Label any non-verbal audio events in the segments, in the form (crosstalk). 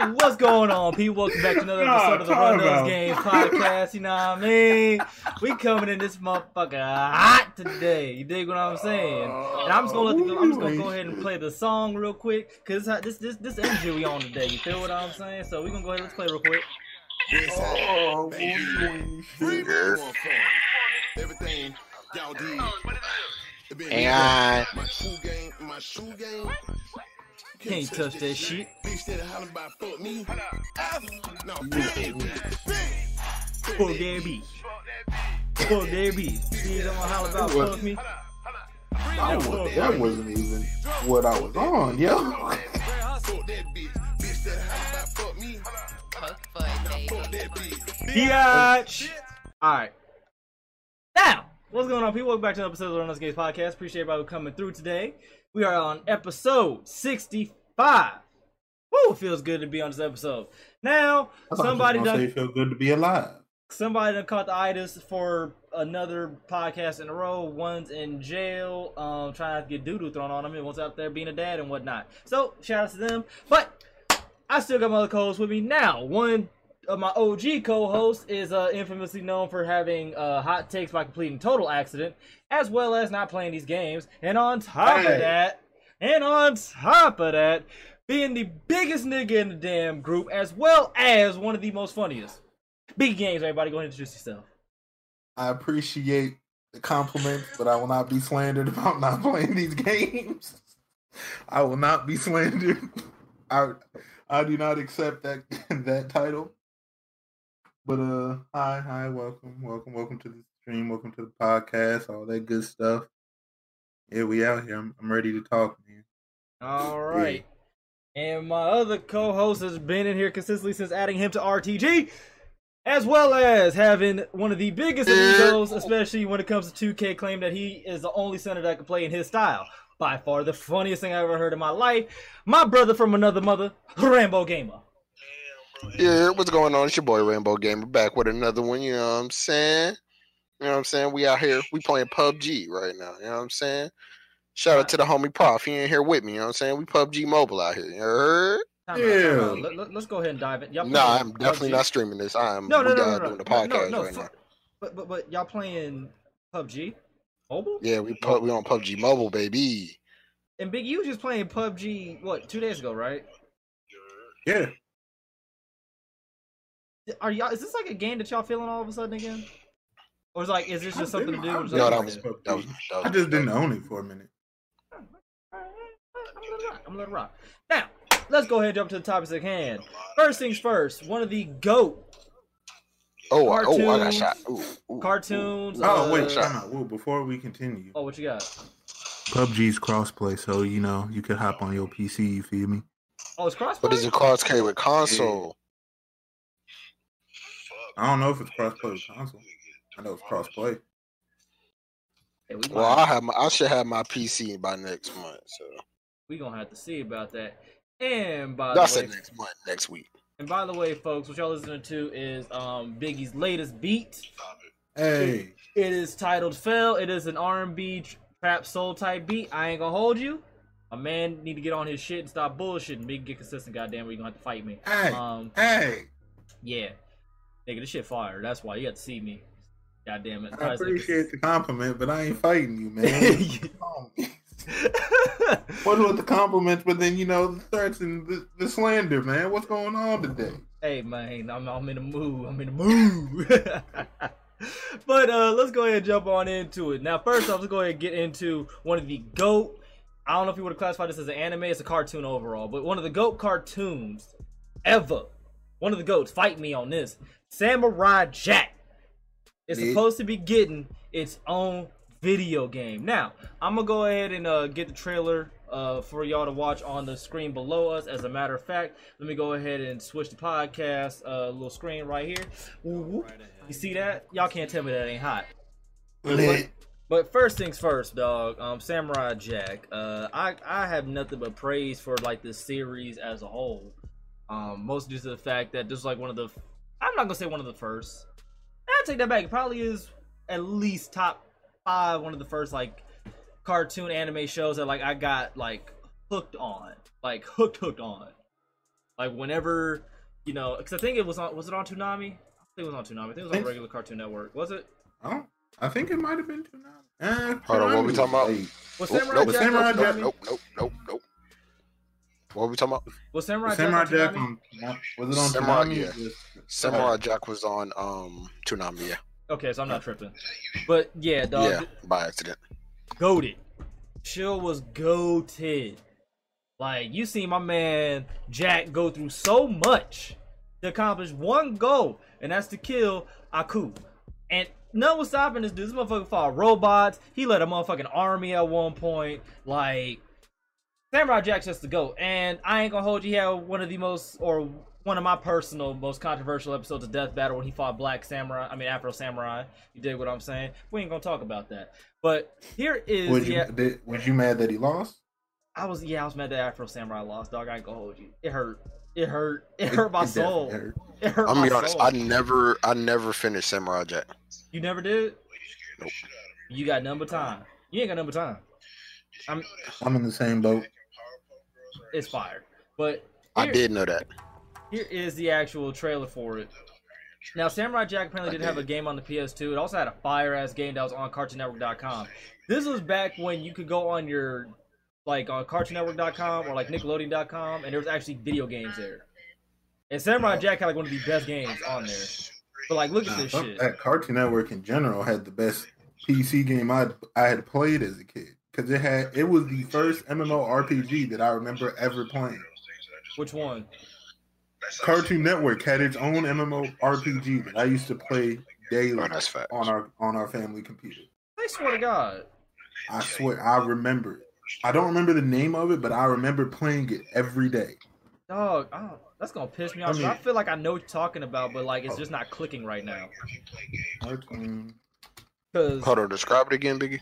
What's going on, people? Welcome back to another Nah, episode of the time Run Those out. Games podcast. You know what I mean? We coming in this motherfucker hot today. You dig what I'm saying? And I'm just gonna let the, I'm just gonna go ahead and play the song real quick because this this this energy we on today. You feel what I'm saying? So we gonna go ahead let's play real quick. Oh, Everything y'all did. It been And my shoe game, my shoe game. Can't touch that shit. Bitch that hollering about fuck me. F. No, fuck Fuck that beat. Fuck that beat. See, don't holler about What? fuck me. that, was, that wasn't even what I was on, yo. Fuck that bitch. Bitch that hollering about fuck me. Fuck fun, baby. Fuck that bitch. Biatch. All right. Now, what's going on, people? Welcome back to another episode of the Run Those Games podcast. Appreciate everybody coming through today. We are on episode 65. Woo, feels good to be on this episode. Now, somebody done feel good to be alive. somebody done caught the itis for another podcast in a row. One's in jail, um, trying to get doo doo thrown on him, and one's out there being a dad and whatnot. So shout out to them. But I still got my other co-hosts with me now. One of my OG co-hosts is uh, infamously known for having uh, hot takes by completing total accident, as well as not playing these games. And on top Hey. of that, and on top of that, being the biggest nigga in the damn group, as well as one of the most funniest. Big games, everybody. Go ahead and introduce yourself. I appreciate the compliment, but I will not be slandered about not playing these games. (laughs) I will not be slandered. (laughs) I I do not accept that (laughs) that title. But uh hi, hi, welcome, welcome, welcome to the stream, welcome to the podcast, all that good stuff. Yeah, we out here. I'm, I'm ready to talk, man. All right. And my other co-host has been in here consistently since adding him to RTG, as well as having one of the biggest amigos, especially when it comes to 2K, claim that he is the only center that can play in his style. By far the funniest thing I ever heard in my life. My brother from another mother, Rambo Gamer. yeah, what's going on? It's your boy Rainbow Gamer back with another one. You know what I'm saying? You know what I'm saying? We out here, we playing PUBG right now. You know what I'm saying? Shout out to the homie Prof. He ain't here with me. You know what I'm saying? We PUBG Mobile out here. You heard? Time out, time Yeah. Let, us go ahead and dive in. Y'all Nah, I'm definitely PUBG? not streaming this. I am. No, no, we no, got no, no, doing the no, podcast no, right fu- now. But, but, but y'all playing PUBG? Mobile? Yeah, we pu- we on PUBG Mobile, baby. And Big, you just playing PUBG, what, two days ago, right? Yeah. Are y'all? Is this like a game that y'all feeling all of a sudden again? Or is like, is this just I've something to do I've with? been No, just- that was that was, that was I just didn't own it for a minute. I'm gonna let it rock. I'm gonna let it rock. Now, let's go ahead and jump to the topics at hand. First things first. One of the goat Oh, I- oh, I got shot. Ooh, ooh, cartoons. Oh uh, wait, time out. Well, before we continue, Oh, what you got? PUBG's crossplay, so you know you could hop on your PC. You feel me? Oh, it's crossplay. But is it cross carry with console? I don't know if it's crossplay with console. I know it's crossplay. Hey, we, Well, I have my, I should have my PC by next month. So we gonna have to see about that. And by I the way, next month, next week. and by the way, folks, what y'all listening to is um Biggie's latest beat. Hey, It is titled "Fell." It is an R&B trap soul type beat. I ain't gonna hold you. A man need to get on his shit and stop bullshitting. Big, get consistent. Goddamn, or you gonna have to fight me. hey, Um, hey! yeah, nigga, this shit fire. That's why you got to see me. Goddamn it. I appreciate the compliment, but I ain't fighting you, man. (laughs) (laughs) what was the compliments, but then you know the threats and the, the slander, man? What's going on today? hey man, I'm, I'm in the mood. I'm in the mood. (laughs) but uh, let's go ahead and jump on into it. Now, first off, let's go ahead and get into one of the goat. I don't know if you would have classified this as an anime. It's a cartoon overall, but one of the goat cartoons ever. One of the goats. Fight me on this. Samurai Jack is Yeah. supposed to be getting its own video game. Now, I'm gonna go ahead and uh, get the trailer uh, for y'all to watch on the screen below us. As a matter of fact, let me go ahead and switch the podcast uh, little screen right here. Woo woo. You see that? Y'all can't tell me that ain't hot. Lit. But first things first, dog. Um, Samurai Jack. Uh, I I have nothing but praise for like this series as a whole. Um, mostly due to the fact that this is like one of the. I'm not gonna say one of the first. I take that back. It probably is at least top five. One of the first like cartoon anime shows that like I got like hooked on, like hooked hooked on. Like whenever, you know, because I think it was on. Was it on Toonami? I think it was on Toonami. I think it was on regular Cartoon Network. Was it? Oh, I think it might have been two nine. Eh, Hold on, what are we talking about? was late. Was Nope, Samurai nope, Jack Samurai on Jack- nope, nope, nope, nope. What are we talking about? Was Samurai, Samurai Jack Jack on was it on Samurai, Konami? yeah. Or just- Samurai Jack was on um Toonami, yeah. Okay, so I'm not tripping. (laughs) But yeah, dog. yeah, by accident. goated. Chill was goated. Like you see my man Jack go through so much to accomplish one goal, and that's to kill Aku. And none was stopping this dude. This motherfucker fought robots. He led a motherfucking army at one point. Like Samurai Jack's just the goat. And I ain't gonna hold you. He had one of the most or one of my personal most controversial episodes of Death Battle when he fought Black Samurai. I mean Afro Samurai. You dig what I'm saying? We ain't gonna talk about that. But here is Was you, yeah. did, was you mad that he lost? I was yeah, I was mad that Afro Samurai lost, dog. I ain't gonna hold you. It hurt. It hurt. It It- hurt my it definitely soul. hurt. It hurt I'm my gonna be honest, soul. I never I never finished Samurai Jack. You never did? Nope. You got number time. You ain't got number time. I'm I'm in the same boat. it's fired. But I did know that. Here is the actual trailer for it. Now, Samurai Jack apparently did have a game on the PS2. It also had a fire ass game that was on CartoonNetwork.com. This was back when you could go on your like on CartoonNetwork.com or like Nickelodeon.com, and there was actually video games there. And Samurai Jack had like one of the best games on there. But like, look at this shit. That Cartoon Network in general had the best PC game I I had played as a kid because it had it was the first MMORPG that I remember ever playing. Which one? Cartoon Network had its own MMO RPG that I used to play daily Oh, on our on our family computer. I swear to God. I swear I remember it. I don't remember the name of it, but I remember playing it every day. Dog, oh, that's gonna piss me off. I, I feel like I know what you're talking about, but like it's oh. just not clicking right now. Cartoon. Cause Hold on, describe it again, Biggie.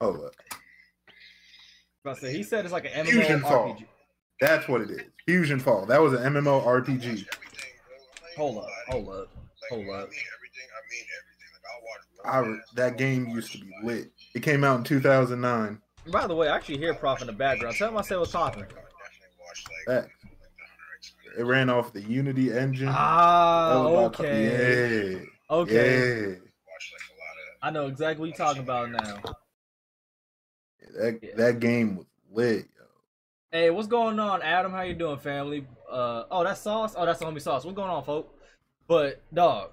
Oh, uh, I said he said it's like an Fusion Fall. MMORPG. that's what it is. Fusion Fall. That was an MMO RPG. Hold up, hold up, hold up. I that game used to be lit. It came out in 2009. By the way, I actually hear Prof in the background. Tell him I said what's popping. Facts. It ran off the Unity engine. Ah, That was about- okay. Yeah. Okay. Yeah. I know exactly what you're talking about now. That Yeah. that game was lit. Hey, what's going on, Adam? How you doing, family? Uh, oh, that's Sauce. Oh, that's the homie Sauce. What's going on, folk? But dog,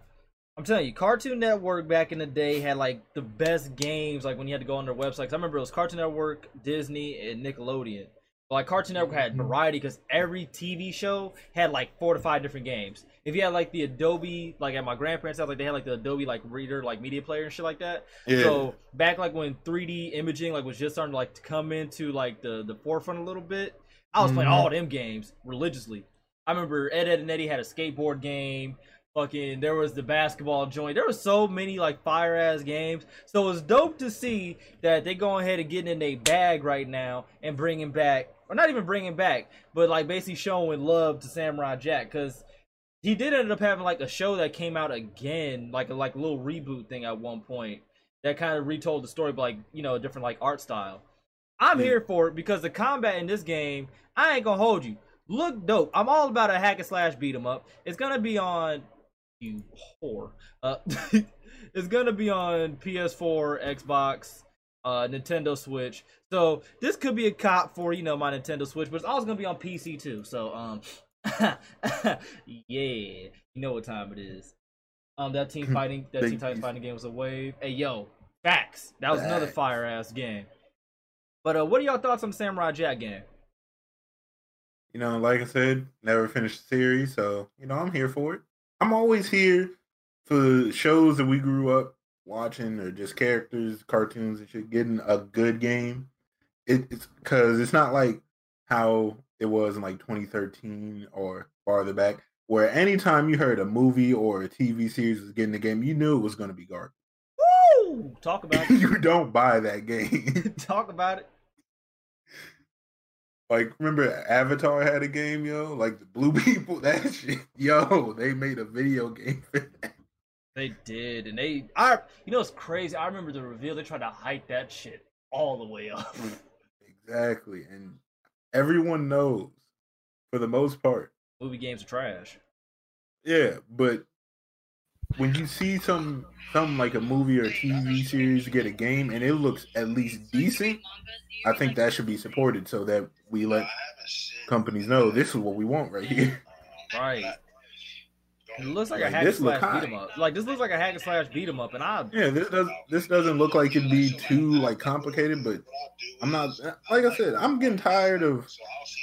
I'm telling you, Cartoon Network back in the day had like the best games. Like when you had to go on their websites. I remember it was Cartoon Network, Disney, and Nickelodeon. But like Cartoon Network had variety because every TV show had like four to five different games. If you had like the Adobe, like at my grandparents' house, like they had like the Adobe like reader, like media player and shit like that. Yeah. So back like when 3D imaging like was just starting to like to come into like the the forefront a little bit, I was playing Mhm. all them games religiously. I remember Ed Edd and Eddy had a skateboard game. Fucking, there was the basketball joint. There was so many like fire ass games. So it's dope to see that they going ahead and getting in their bag right now and bringing back, or not even bringing back, but like basically showing love to Samurai Jack because he did end up having like a show that came out again, like a like little reboot thing at one point that kind of retold the story, but like you know, a different like art style. I'm here for it because the combat in this game, I ain't gonna hold you. Look dope. I'm all about a hack and slash beat 'em up. It's gonna be on you whore. Uh, (laughs) it's gonna be on PS4, Xbox, uh, Nintendo Switch. So this could be a cop for you know my Nintendo Switch, but it's also gonna be on PC too. So um, (laughs) yeah, you know what time it is. Um, that team (laughs) fighting, that Teen Titans fighting game was a wave. Hey yo, facts. That was another fire ass game. But uh, what are y'all thoughts on the Samurai Jack game? You know, like I said, never finished the series, so you know I'm here for it. I'm always here for shows that we grew up watching, or just characters, cartoons, and shit. Getting a good game, it, it's because it's not like how it was in like 2013 or farther back, where anytime you heard a movie or a TV series was getting a game, you knew it was going to be garbage. Woo! Talk about (laughs) it. you don't buy that game. (laughs) Talk about it. Like, remember Avatar had a game, yo? Like the blue (laughs) people, that shit, yo, they made a video game for that. They did, and they. I. You know, it's crazy. I remember the reveal. They tried to hype that shit all the way up. (laughs) Exactly. And everyone knows for the most part. Movie games are trash. Yeah, but when you see some something like a movie or a TV series get a game and it looks at least decent, I think that should be supported so that we let companies know this is what we want right here. Right. It looks like, Like, a hack and slash beat. 'em up. Like this looks like a hack and slash beat 'em up, and I Yeah, this does this doesn't look like it'd be too like complicated, but I'm not like I said, I'm getting tired of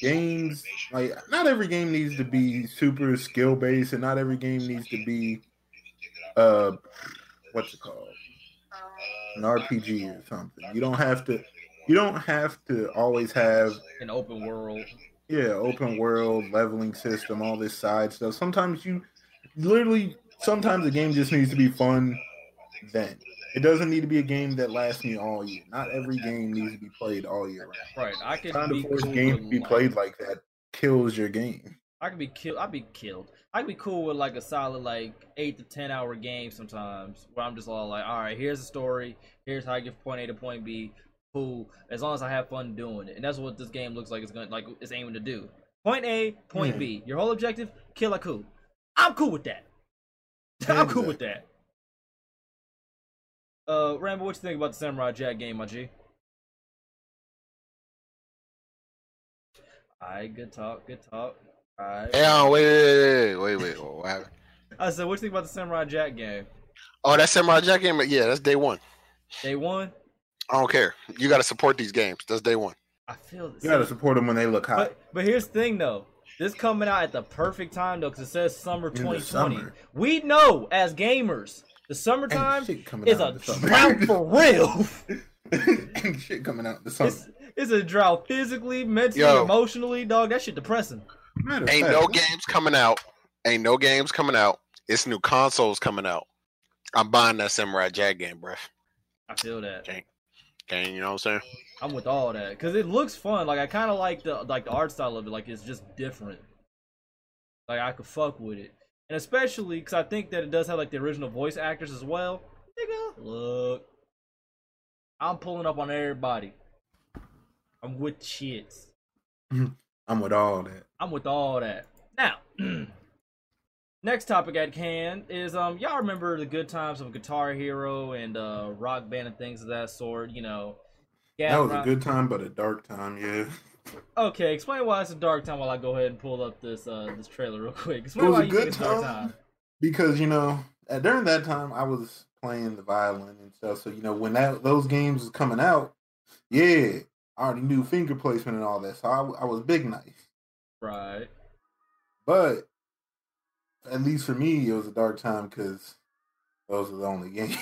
games like not every game needs to be super skill based and not every game needs to be uh what's it called? An RPG or something. You don't have to you don't have to always have an open world. yeah, open world leveling system, all this side stuff. Sometimes you literally sometimes a game just needs to be fun then. It doesn't need to be a game that lasts me all year. Not every game needs to be played all year round. Right. I can Trying be to force cool games to be like- played like that kills your game. I could be killed. I'd be killed. I could be cool with like a solid like eight to ten hour game sometimes, where I'm just all like, all right, here's the story. Here's how I get from point A to point B. Cool. As long as I have fun doing it, and that's what this game looks like. It's gonna like it's aiming to do. Point A, point Hmm. B. Your whole objective, kill Aku. I'm cool with that. (laughs) I'm cool with that. Uh, Rambo, what you think about the Samurai Jack game, my G? Alright, good talk, good talk. Alright. Hey, on, wait, wait, wait, wait, wait. What happened? (laughs) I said, what you think about the Samurai Jack game? Oh, that Samurai Jack game. Yeah, that's day one. Day one, I don't care. You got to support these games. That's day one. I feel this. You gotta support them when they look hot. But but here's the thing though. This coming out at the perfect time though, because it says summer 2020. summer. We know as gamers, the summertime Ain't shit coming is a in the summer. drought (laughs) for real. (laughs) Ain't shit coming out in the summer. it's, it's a drought physically, mentally, Yo. emotionally, dog. That shit depressing. Matter Ain't fact, no games coming out. Ain't no games coming out. It's new consoles coming out. I'm buying that Samurai Jack game, bruh. I feel that. Okay. Okay, you know what I'm saying? I'm with all that because it looks fun. Like I kind of like the like the art style of it. Like it's just different. Like I could fuck with it, and especially because I think that it does have like the original voice actors as well. Nigga, look, I'm pulling up on everybody. I'm with shits. (laughs) I'm with all that. I'm with all that. Now, (clears throat) next topic at hand is um y'all remember the good times of Guitar Hero and uh Rock Band and things of that sort. You know, That was a good time, but a dark time, yeah. Okay, explain why it's a dark time while I go ahead and pull up this uh this trailer real quick. (laughs) It was why a you good think it's a dark time time. because you know at, during that time I was playing the violin and stuff. So you know when that those games was coming out, yeah, I already knew finger placement and all that. So I, I was big knife. Right. But at least for me, it was a dark time because those were the only (laughs) games.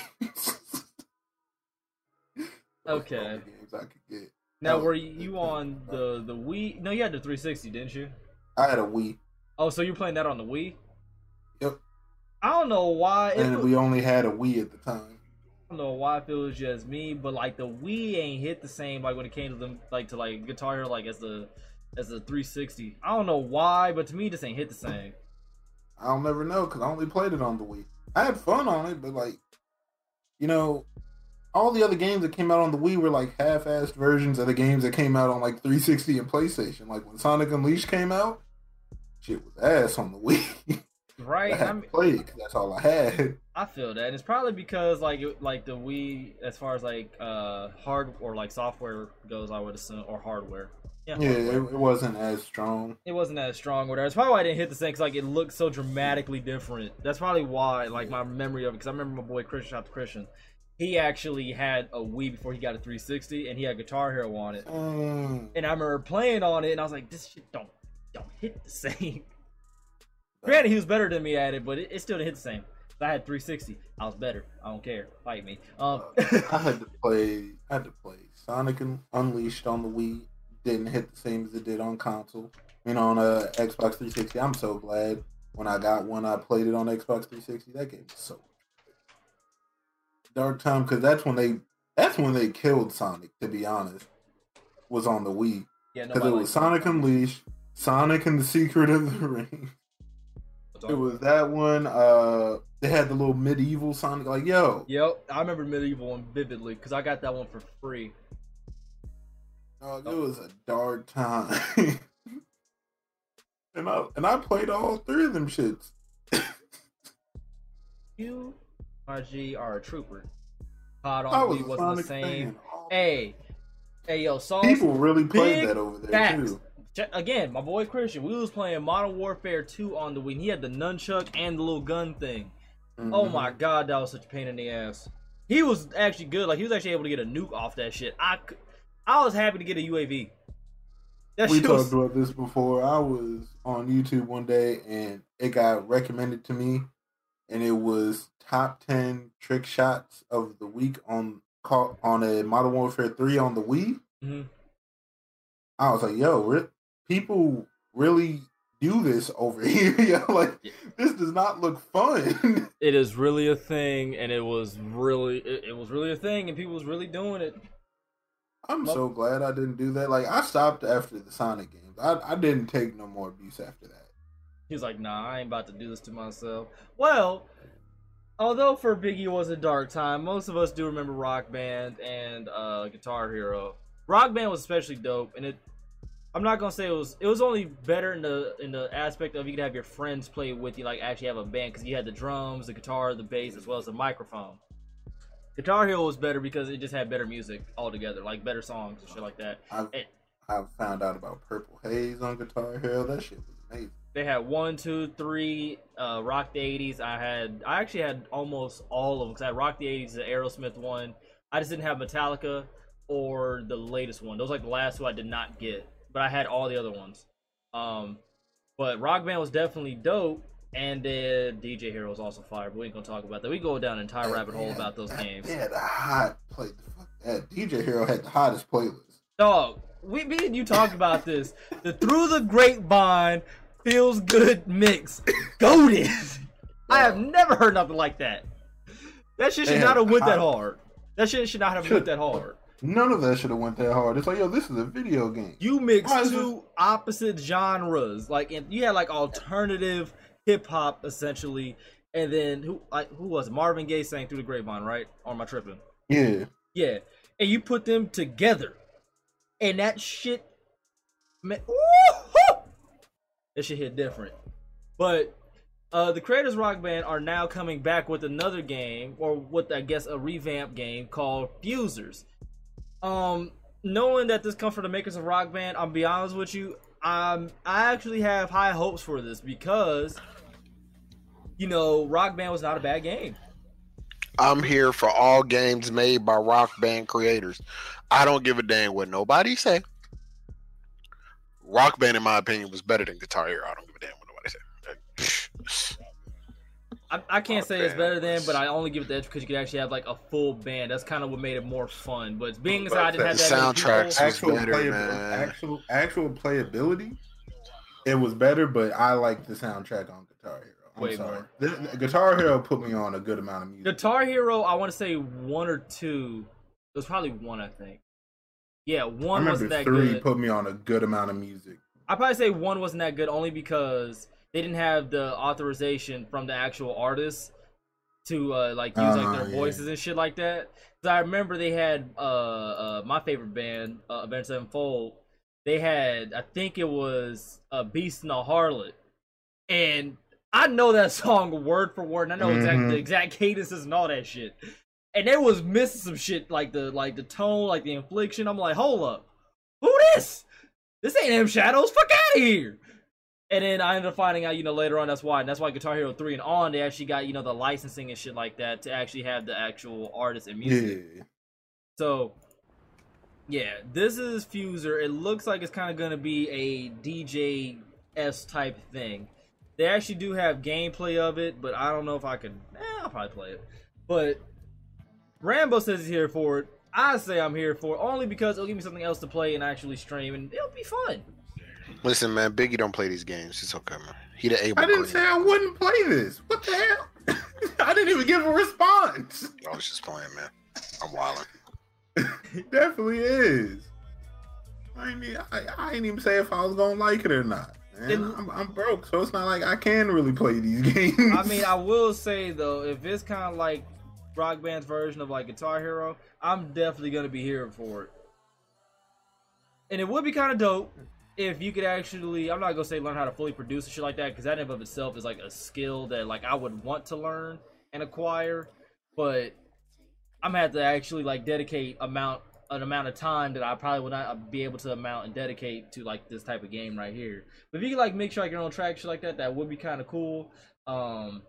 Okay. only games I could get. Now were you on the the Wii? No, you had the 360, didn't you? I had a Wii, Oh, so you're playing that on the Wii? Yep. I don't know why. And we only had a Wii at the time. I don't know why if it was just me, but like the Wii ain't hit the same like when it came to them like to like Guitar Hero like as the as the 360. I don't know why, but to me this ain't hit the same. I'll never know because I only played it on the Wii. I had fun on it, but like, you know, all the other games that came out on the Wii were like half-assed versions of the games that came out on like 360 and PlayStation. Like when Sonic Unleashed came out, shit was ass on the Wii. (laughs) Right? I I mean, to play it 'cause that's all I had. I feel that. And it's probably because like it, like the Wii, as far as like uh hard or like software goes, I would assume, or hardware. Yeah, Yeah, hardware. it, it wasn't as strong. it wasn't as strong. Whatever. It's probably why I didn't hit the same. Cause like it looked so dramatically different. That's probably why. Like my memory of it. Cause I remember my boy Christian, shout out to Christian. He actually had a Wii before he got a 360, and he had Guitar Hero on it. Mm, And I remember playing on it, and I was like, this shit don't don't hit the same. (laughs) Granted, he was better than me at it, but it, it still didn't hit the same. I had 360. I was better. I don't care. Fight me. Um, (laughs) I had to play. I had to play Sonic Un- Unleashed on the Wii. Didn't hit the same as it did on console. Know, on uh, Xbox 360. I'm so glad when I got one. I played it on Xbox 360. That game was so dark time because that's when they that's when they killed Sonic. To be honest, was on the Wii yeah, because it was Sonic Unleashed, Sonic and the Secret of the (laughs) Ring. It was that one. Uh, they had the little medieval Sonic. Like, yo, Yep, I remember medieval one vividly because I got that one for free. Dog, it was a dark time. (laughs) and I and I played all three of them shits. (laughs) You, RG, are a trooper. I on was wasn't the same. fan. Oh, Hey, hey, yo, Sauce. People really played that over there facts. too. Again, my boy Christian, we was playing Modern Warfare 2 on the Wii. He had the nunchuck and the little gun thing. Oh Mhm. my god, that was such a pain in the ass. He was actually good. Like he was actually able to get a nuke off that shit. I, I was happy to get a UAV. That we shit was, talked about this before. I was on YouTube one day and it got recommended to me, and it was top ten trick shots of the week on on a Modern Warfare Three on the Wii. Mhm. I was like, "Yo, people really do this over (laughs) here. Like Yeah. this does not look fun." (laughs) It is really a thing, and it was really, it, it was really a thing, and people was really doing it. I'm so glad I didn't do that. Like I stopped after the Sonic games. I I didn't take no more abuse after that. He was like, "Nah, I ain't about to do this to myself." Well, although for Biggie was a dark time, most of us do remember Rock Band and uh, Guitar Hero. Rock Band was especially dope, and it. I'm not gonna say it was. It was only better in the in the aspect of you could have your friends play with you, like actually have a band, because you had the drums, the guitar, the bass, as well as the microphone. Guitar Hero was better because it just had better music altogether, like better songs and shit like that. I've It- I found out about Purple Haze on Guitar Hero. That shit was amazing. They had one, two, three, uh, Rock the 80s. I had, I actually had almost all of them because I had Rock the 80s, the Aerosmith one. I just didn't have Metallica or the latest one. Those like the last two I did not get, but I had all the other ones. Um, but Rock Band was definitely dope, and then DJ Hero was also fire. But we ain't gonna talk about that. We go down an entire rabbit hole Man, about those that- games. They had a hot play. Fuck that. DJ Hero had the hottest playlist. Dog, we me and you talked about this. The Through the Grapevine feels good mix. Goaded. (laughs) I have never heard nothing like that. That shit should They not had have went that hard. That shit should not have Should- went that hard. None of that should have went that hard. It's like, yo, this is a video game. You mix two opposite genres. Like and you had like alternative hip hop essentially, and then who like who was it? Marvin Gaye sang through the grapevine, right? Or am I tripping? Yeah. Yeah, and you put them together, and that shit, man, that shit hit different. But uh, the Creators Rock Band are now coming back with another game, or with I guess a revamp game called Fusers. Um, knowing that this comes from the makers of Rock Band, I'll be honest with you, um, I actually have high hopes for this because, you know, Rock Band was not a bad game. I'm here for all games made by rock band creators. I don't give a damn what nobody say. Rock band, in my opinion, was better than Guitar Hero. I don't give a damn what nobody say. I, I can't say it's better than, but I only give it the edge because you could actually have like a full band. That's kind of what made it more fun. But being as I didn't have The that many soundtracks people- was Actual better, playab- man. actual actual playability. It was better, but I like the soundtrack on Guitar Hero. I'm Way sorry. more. The, the Guitar Hero put me on a good amount of music. Guitar Hero, I want to say one or two. It was probably one, I think. Yeah, I one remember wasn't that three good. put me on a good amount of music. I probably say one wasn't that good only because they didn't have the authorization from the actual artists to uh, like use like Uh, their yeah. voices and shit like that. Cause I remember they had uh, uh my favorite band, uh, Avenged Sevenfold. They had I think it was a Beast and a Harlot, and I know that (laughs) song word for word, and I know exactly Mhm. the exact cadences and all that shit. And they was missing some shit like the like the tone, like the infliction. I'm like, hold up, who this? This ain't M Shadows. Fuck out of here. And then I ended up finding out, you know, later on that's why. And that's why Guitar Hero 3 and on, they actually got, you know, the licensing and shit like that to actually have the actual artists and music. Yeah. So, yeah, this is Fuser. It looks like it's kind of going to be a DJ S type thing. They actually do have gameplay of it, but I don't know if I can. Eh, I'll probably play it. But Rambo says he's here for it. I say I'm here for it only because it'll give me something else to play and actually stream, and it'll be fun. Listen, man, Biggie don't play these games. It's okay, man. He the able. I didn't queen. say I wouldn't play this. What the hell? (laughs) I didn't even give a response. I was just playing, man. I'm wilding. (laughs) It definitely is. I ain't, e- I, I ain't even say if I was gonna like it or not. Man. I'm, I'm broke, so it's not like I can really play these (laughs) games. I mean, I will say though, if it's kind of like Rock Band's version of like Guitar Hero, I'm definitely gonna be here for it. And it would be kind of dope if you could actually, I'm not gonna say learn how to fully produce and shit like that, because that in of itself is like a skill that like I would want to learn and acquire, but I'm gonna have to actually like dedicate amount an amount of time that I probably would not be able to amount and dedicate to like this type of game right here. But if you could like make sure like your own track shit like that, that would be kind of cool. Um,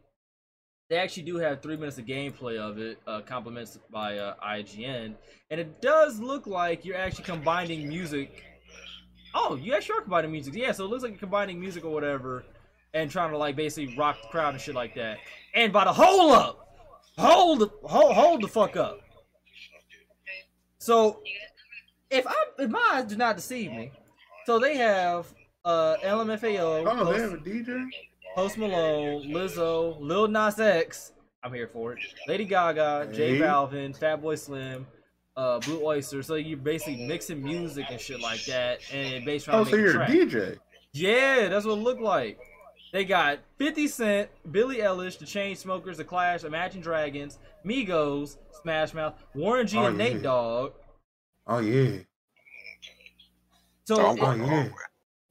they actually do have three minutes of gameplay of it, uh, compliments by uh, IGN, and it does look like you're actually combining music. Oh, you actually are combining music, yeah. So it looks like you're combining music or whatever, and trying to like basically rock the crowd and shit like that. And by the hold up, hold the hold, hold the fuck up. So if I if my eyes do not deceive me, so they have uh LMFAO, Oh, Post, they have a DJ. Post Malone, Lizzo, Lil Nas X. I'm here for it. Lady Gaga, J Hey. Balvin, Fatboy Slim, uh, Blue Oyster. So you're basically mixing music and shit like that, and basically trying Oh, to so make a you're a. DJ. Yeah, that's what it looked like. They got 50 Cent, Billie Eilish, The Chainsmokers, The Clash, Imagine Dragons, Migos, Smash Mouth, Warren G Oh, and Nate yeah. Dogg. Oh yeah. So, So I'm it, going yeah.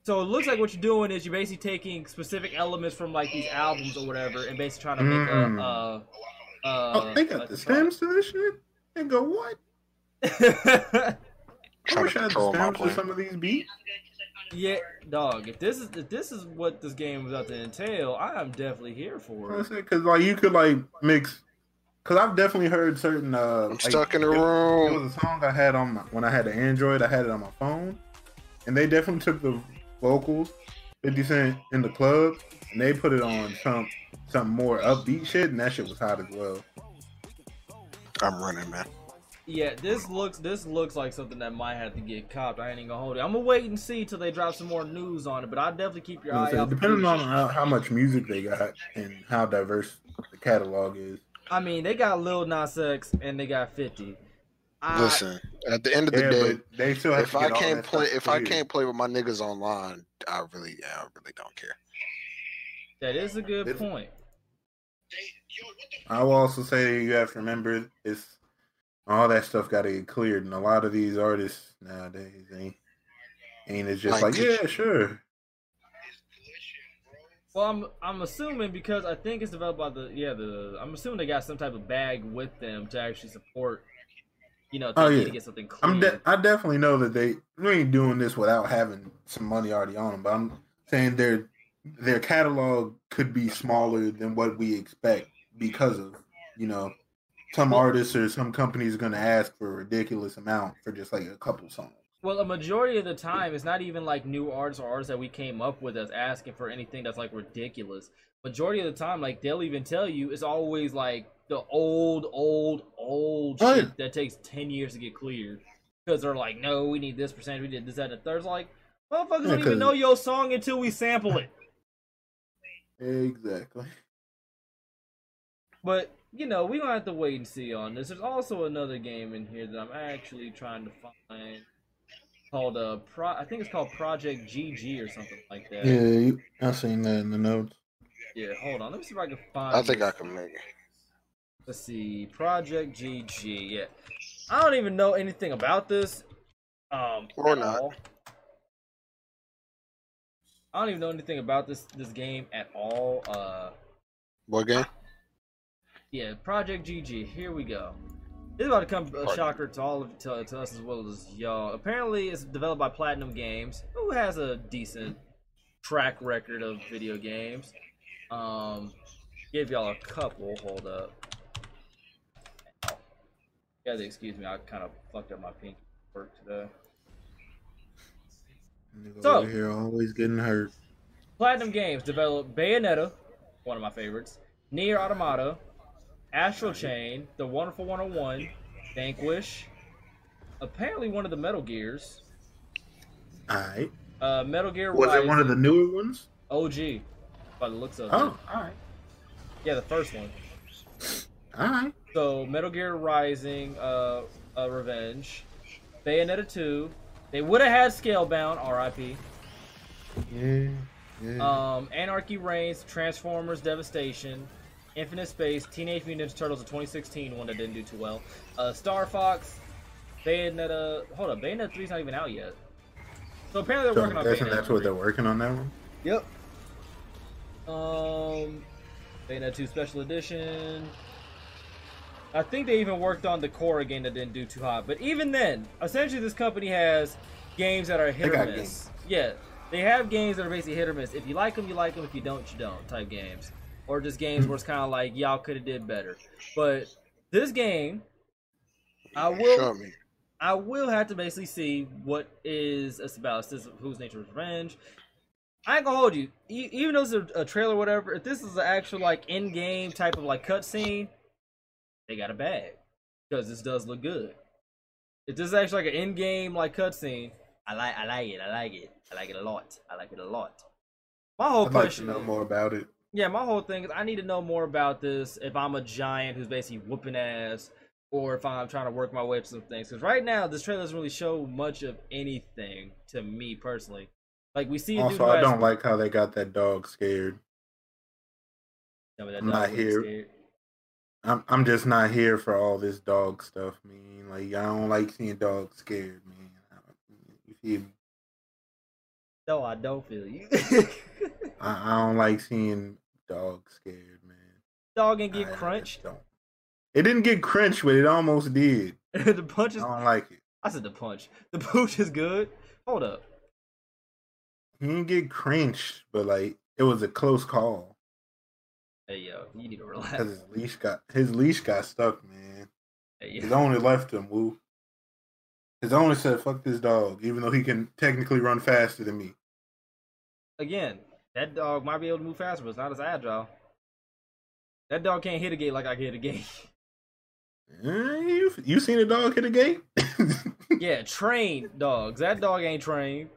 so it looks like what you're doing is you're basically taking specific elements from like these albums or whatever, and basically trying to make Mm. a. Uh, uh, Oh, they got a the stems to this shit. They go what? I wish I had the control my stems to plan. some of these beats. yeah, dog. If this is if this is what this game was about to entail, I am definitely here for it. Because like you could like mix. Because I've definitely heard certain. Uh, I'm like, stuck in the room. It was a song I had on my, when I had the Android. I had it on my phone, and they definitely took the vocals, Fifty Cent in the club, and they put it on some some more upbeat shit, and that shit was hot as well. I'm running, man. Yeah, this looks this looks like something that might have to get copped. I ain't even gonna hold it. I'm gonna wait and see till they drop some more news on it, but I'll definitely keep your You know eye I'm out. Depending on how, how much music they got and how diverse the catalog is. I mean, they got Lil Nas X and they got 50. I, Listen, at the end of the Yeah, day, they still have if I can't play, if I cleared. can't play with my niggas online, I really, I really don't care. that is a good It's- point. I will also say you have to remember it's all that stuff got to get cleared, and a lot of these artists nowadays ain't ain't it's just Like, like, could yeah, sure. Well, I'm I'm assuming because I think it's developed by the yeah the I'm assuming they got some type of bag with them to actually support. You know, if Oh, yeah. to get something clear. I'm de- I definitely know that they they ain't doing this without having some money already on them, but I'm saying their their catalog could be smaller than what we expect because of you know some artists or some companies are going to ask for a ridiculous amount for just like a couple songs. Well, a majority of the time, it's not even like new artists or artists that we came up with as asking for anything that's like ridiculous. Majority of the time, like they'll even tell you, it's always like the old, old, old shit that takes ten years to get cleared. Because they're like, no, we need this percentage, we did this, that, and the third. It's like, motherfuckers Yeah, don't even know your song until we sample it. Exactly. But you know, we don't have to wait and see on this. There's also another game in here that I'm actually trying to find called uh Pro. I think it's called Project GG or something like that. Yeah, you, I seen that in the notes. Yeah, hold on. Let me see if I can find. I think I can make it. Let's see, Project GG. Yeah, I don't even know anything about this. Um, Or not. all. I don't even know anything about this this game at all. Uh, What game? Yeah, Project GG. Here we go. This is about to come a Project. shocker to all of to, to us as well as y'all. Apparently, it's developed by Platinum Games, who has a decent track record of video games. Um, give y'all a couple. Hold up. You guys, excuse me. I kind of fucked up my pink work today. So- over here always getting hurt. Platinum Games developed Bayonetta, one of my favorites, Nier Automata, Astral Chain, The Wonderful 101, Vanquish, apparently one of the Metal Gears, Alright. uh, Metal Gear Was Rising, it one of the newer ones? OG, by the looks of it. Oh, alright. Yeah, the first one. Alright. So Metal Gear Rising, uh, uh Revenge, Bayonetta 2. They would have had Scalebound, R.I.P. Yeah. Yeah. Um, Anarchy Reigns, Transformers Devastation, Infinite Space, Teenage Mutant Ninja Turtles of 2016, one that didn't do too well. Uh, Star Fox, Bayonetta. Hold up, Bayonetta 3's not even out yet. So apparently they're So working I'm on guessing Bayonetta that's what they're working on that one. Yep. Um, Bayonetta 2 Special Edition. I think they even worked on the core game that didn't do too hot. But even then, essentially, this company has games that are hit or miss. games. Yeah, they have games that are basically hit or miss. If you like them, you like them. If you don't, you don't. Type games, or just games where it's kind of like y'all could have did better. But this game, I will. Show me. I will have to basically see what is it's about. Is this whose nature is revenge? I ain't gonna hold you. E- even though it's a, a trailer, or whatever. If this is an actual like in-game type of like cutscene, they got a bag because this does look good. If this is actually like an in-game like cutscene, I like I like it. I like it. I like it a lot. I like it a lot. My whole I'd like to know more about it. Yeah, my whole thing is I need to know more about this if I'm a giant who's basically whooping ass, or if I'm trying to work my way up some things. Because right now, this trailer doesn't really show much of anything to me personally. Like we see Also, I don't like how they got that dog scared. Tell me that I'm not here. scared. I'm I'm just not here for all this dog stuff, man. Like I don't like seeing dogs scared, man. I You feel me? No, I don't feel you. (laughs) I, I don't like seeing dogs scared, man. dog and get I crunched. don't. It didn't get crunched, but it almost did. (laughs) the punch I don't like it. I said the punch. The (laughs) pooch is good. Hold up. He didn't get crunched, but like it was a close call Hey yo, you need to relax. because his leash got his leash got stuck, man. Hey, His yo. owner left him, woo. His owner said, "Fuck this dog," even though he can technically run faster than me. Again, that dog might be able to move faster, but it's not as agile. That dog can't hit a gate like I can hit a gate. Eh, You you seen a dog hit a gate? (laughs) yeah, trained dogs. That dog ain't trained.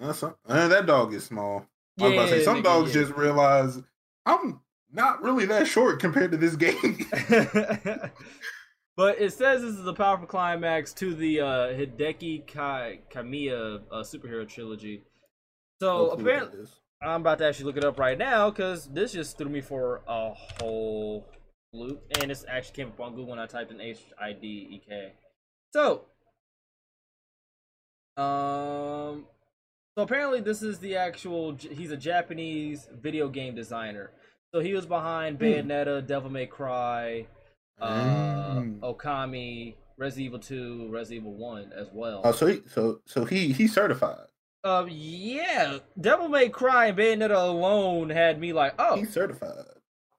That's a- uh, that dog is small. I was about to say some nigga, dogs yeah. just realize I'm not really that short compared to this game. (laughs) (laughs) but it says this is a powerful climax to the uh, Hideki Kai Kamiya uh, superhero trilogy. So apparently. I'm about to actually look it up right now because this just threw me for a whole loop, and this actually came up on Google when I typed in H I D E K. So, um, so apparently this is the actual. He's a Japanese video game designer. So he was behind Hmm. Bayonetta, Devil May Cry, uh, Mm. Okami, Resident Evil 2, Resident Evil 1 as well. Oh, so he, so so he he's certified. Um, yeah, Devil May Cry and Bayonetta alone had me like, oh, He's certified.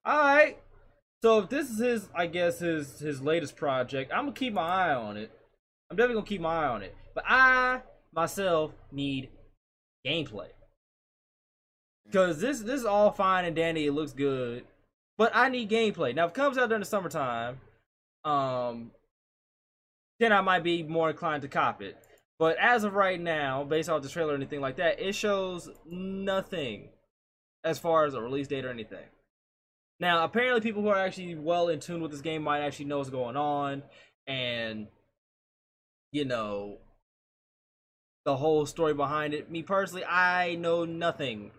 all right. So if this is his, I guess his his latest project, I'm gonna keep my eye on it. I'm definitely gonna keep my eye on it. But I myself need gameplay because this this is all fine and dandy. It looks good, but I need gameplay. Now if it comes out during the summertime, um, then I might be more inclined to cop it. But as of right now, based off the trailer or anything like that, it shows nothing as far as a release date or anything. Now, apparently, people who are actually well in tune with this game might actually know what's going on, and you know the whole story behind it. Me personally, I know nothing.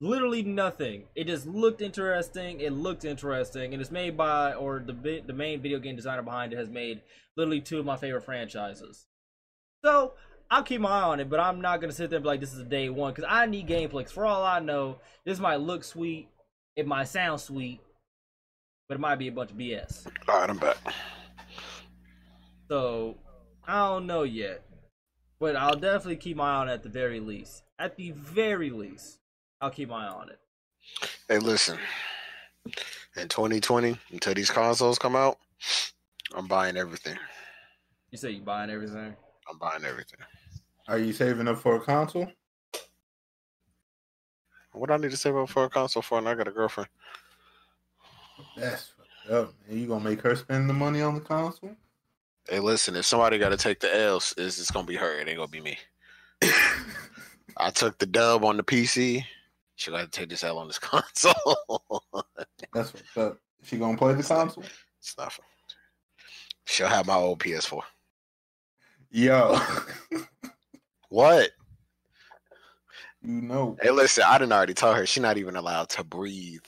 Literally nothing. It just looked interesting. It looked interesting, and it's made by or the the main video game designer behind it has made literally two of my favorite franchises. So I'll keep my eye on it, but I'm not gonna sit there and be like, "This is a day one," because I need gameplay. 'Cause for all I know, this might look sweet, it might sound sweet, but it might be a bunch of BS. All right, I'm back. So I don't know yet, but I'll definitely keep my eye on it at the very least. At the very least, I'll keep my eye on it. Hey, listen. In 2020, until these consoles come out, I'm buying everything. You say you buying everything? I'm buying everything. Are you saving up for a console? What I need to save up for a console for? And I got a girlfriend. That's up. You gonna make her spend the money on the console? Hey, listen. If somebody got to take the L's, it's, it's gonna be her. It ain't gonna be me. (laughs) I took the dub on the PC. She got to take this L on this (laughs) console. That's up. She gonna play the console? it's not. She'll have my old PS4. Yo, What? you know. Hey, listen. I didn't already tell her she's not even allowed to breathe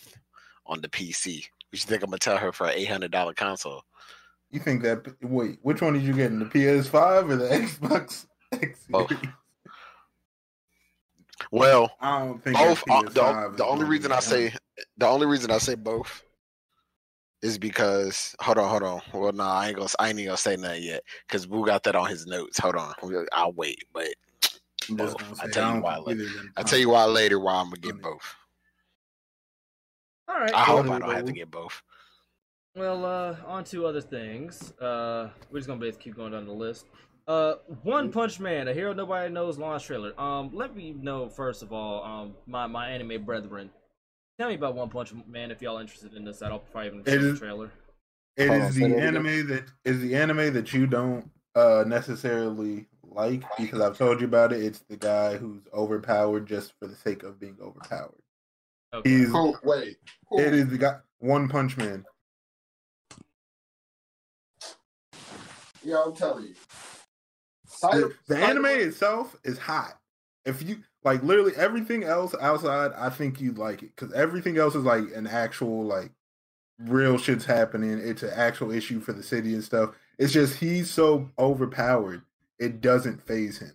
on the PC. What You think I'm gonna tell her for an eight hundred dollar console? You think that? Wait, which one did you get in the PS5 or the Xbox X Both. Well, I don't think both. uh, PS5 the, the only reason I say the only reason I say both is because hold on, hold on. Well, no, I ain't gonna. I ain't even gonna say nothing yet because Boo got that on his notes. Hold on, I'll wait. But I'm just both. gonna I say, tell you don't why think later. either of them I'll tell you why later. Why I'm gonna get both. All right. I hope I don't have to get both. Well, uh, on to other things. Uh, we're just gonna basically keep going down the list. Uh, One Punch Man, a hero nobody knows launch trailer. Um, let me know first of all, um, my my anime brethren, tell me about One Punch Man if y'all interested in this. I'll probably even It show the trailer. It Hold is on, the that again. anime that is the anime that you don't uh necessarily like because I've told you about it. It's the guy who's overpowered just for the sake of being overpowered. Okay. He's Who? Wait. Who? it is the guy One Punch Man. Yeah, I'm telling you. The, the anime itself is hot. If you like literally everything else outside, I think you'd like it because everything else is like an actual like real shit's happening. It's an actual issue for the city and stuff. It's just he's so overpowered, it doesn't phase him.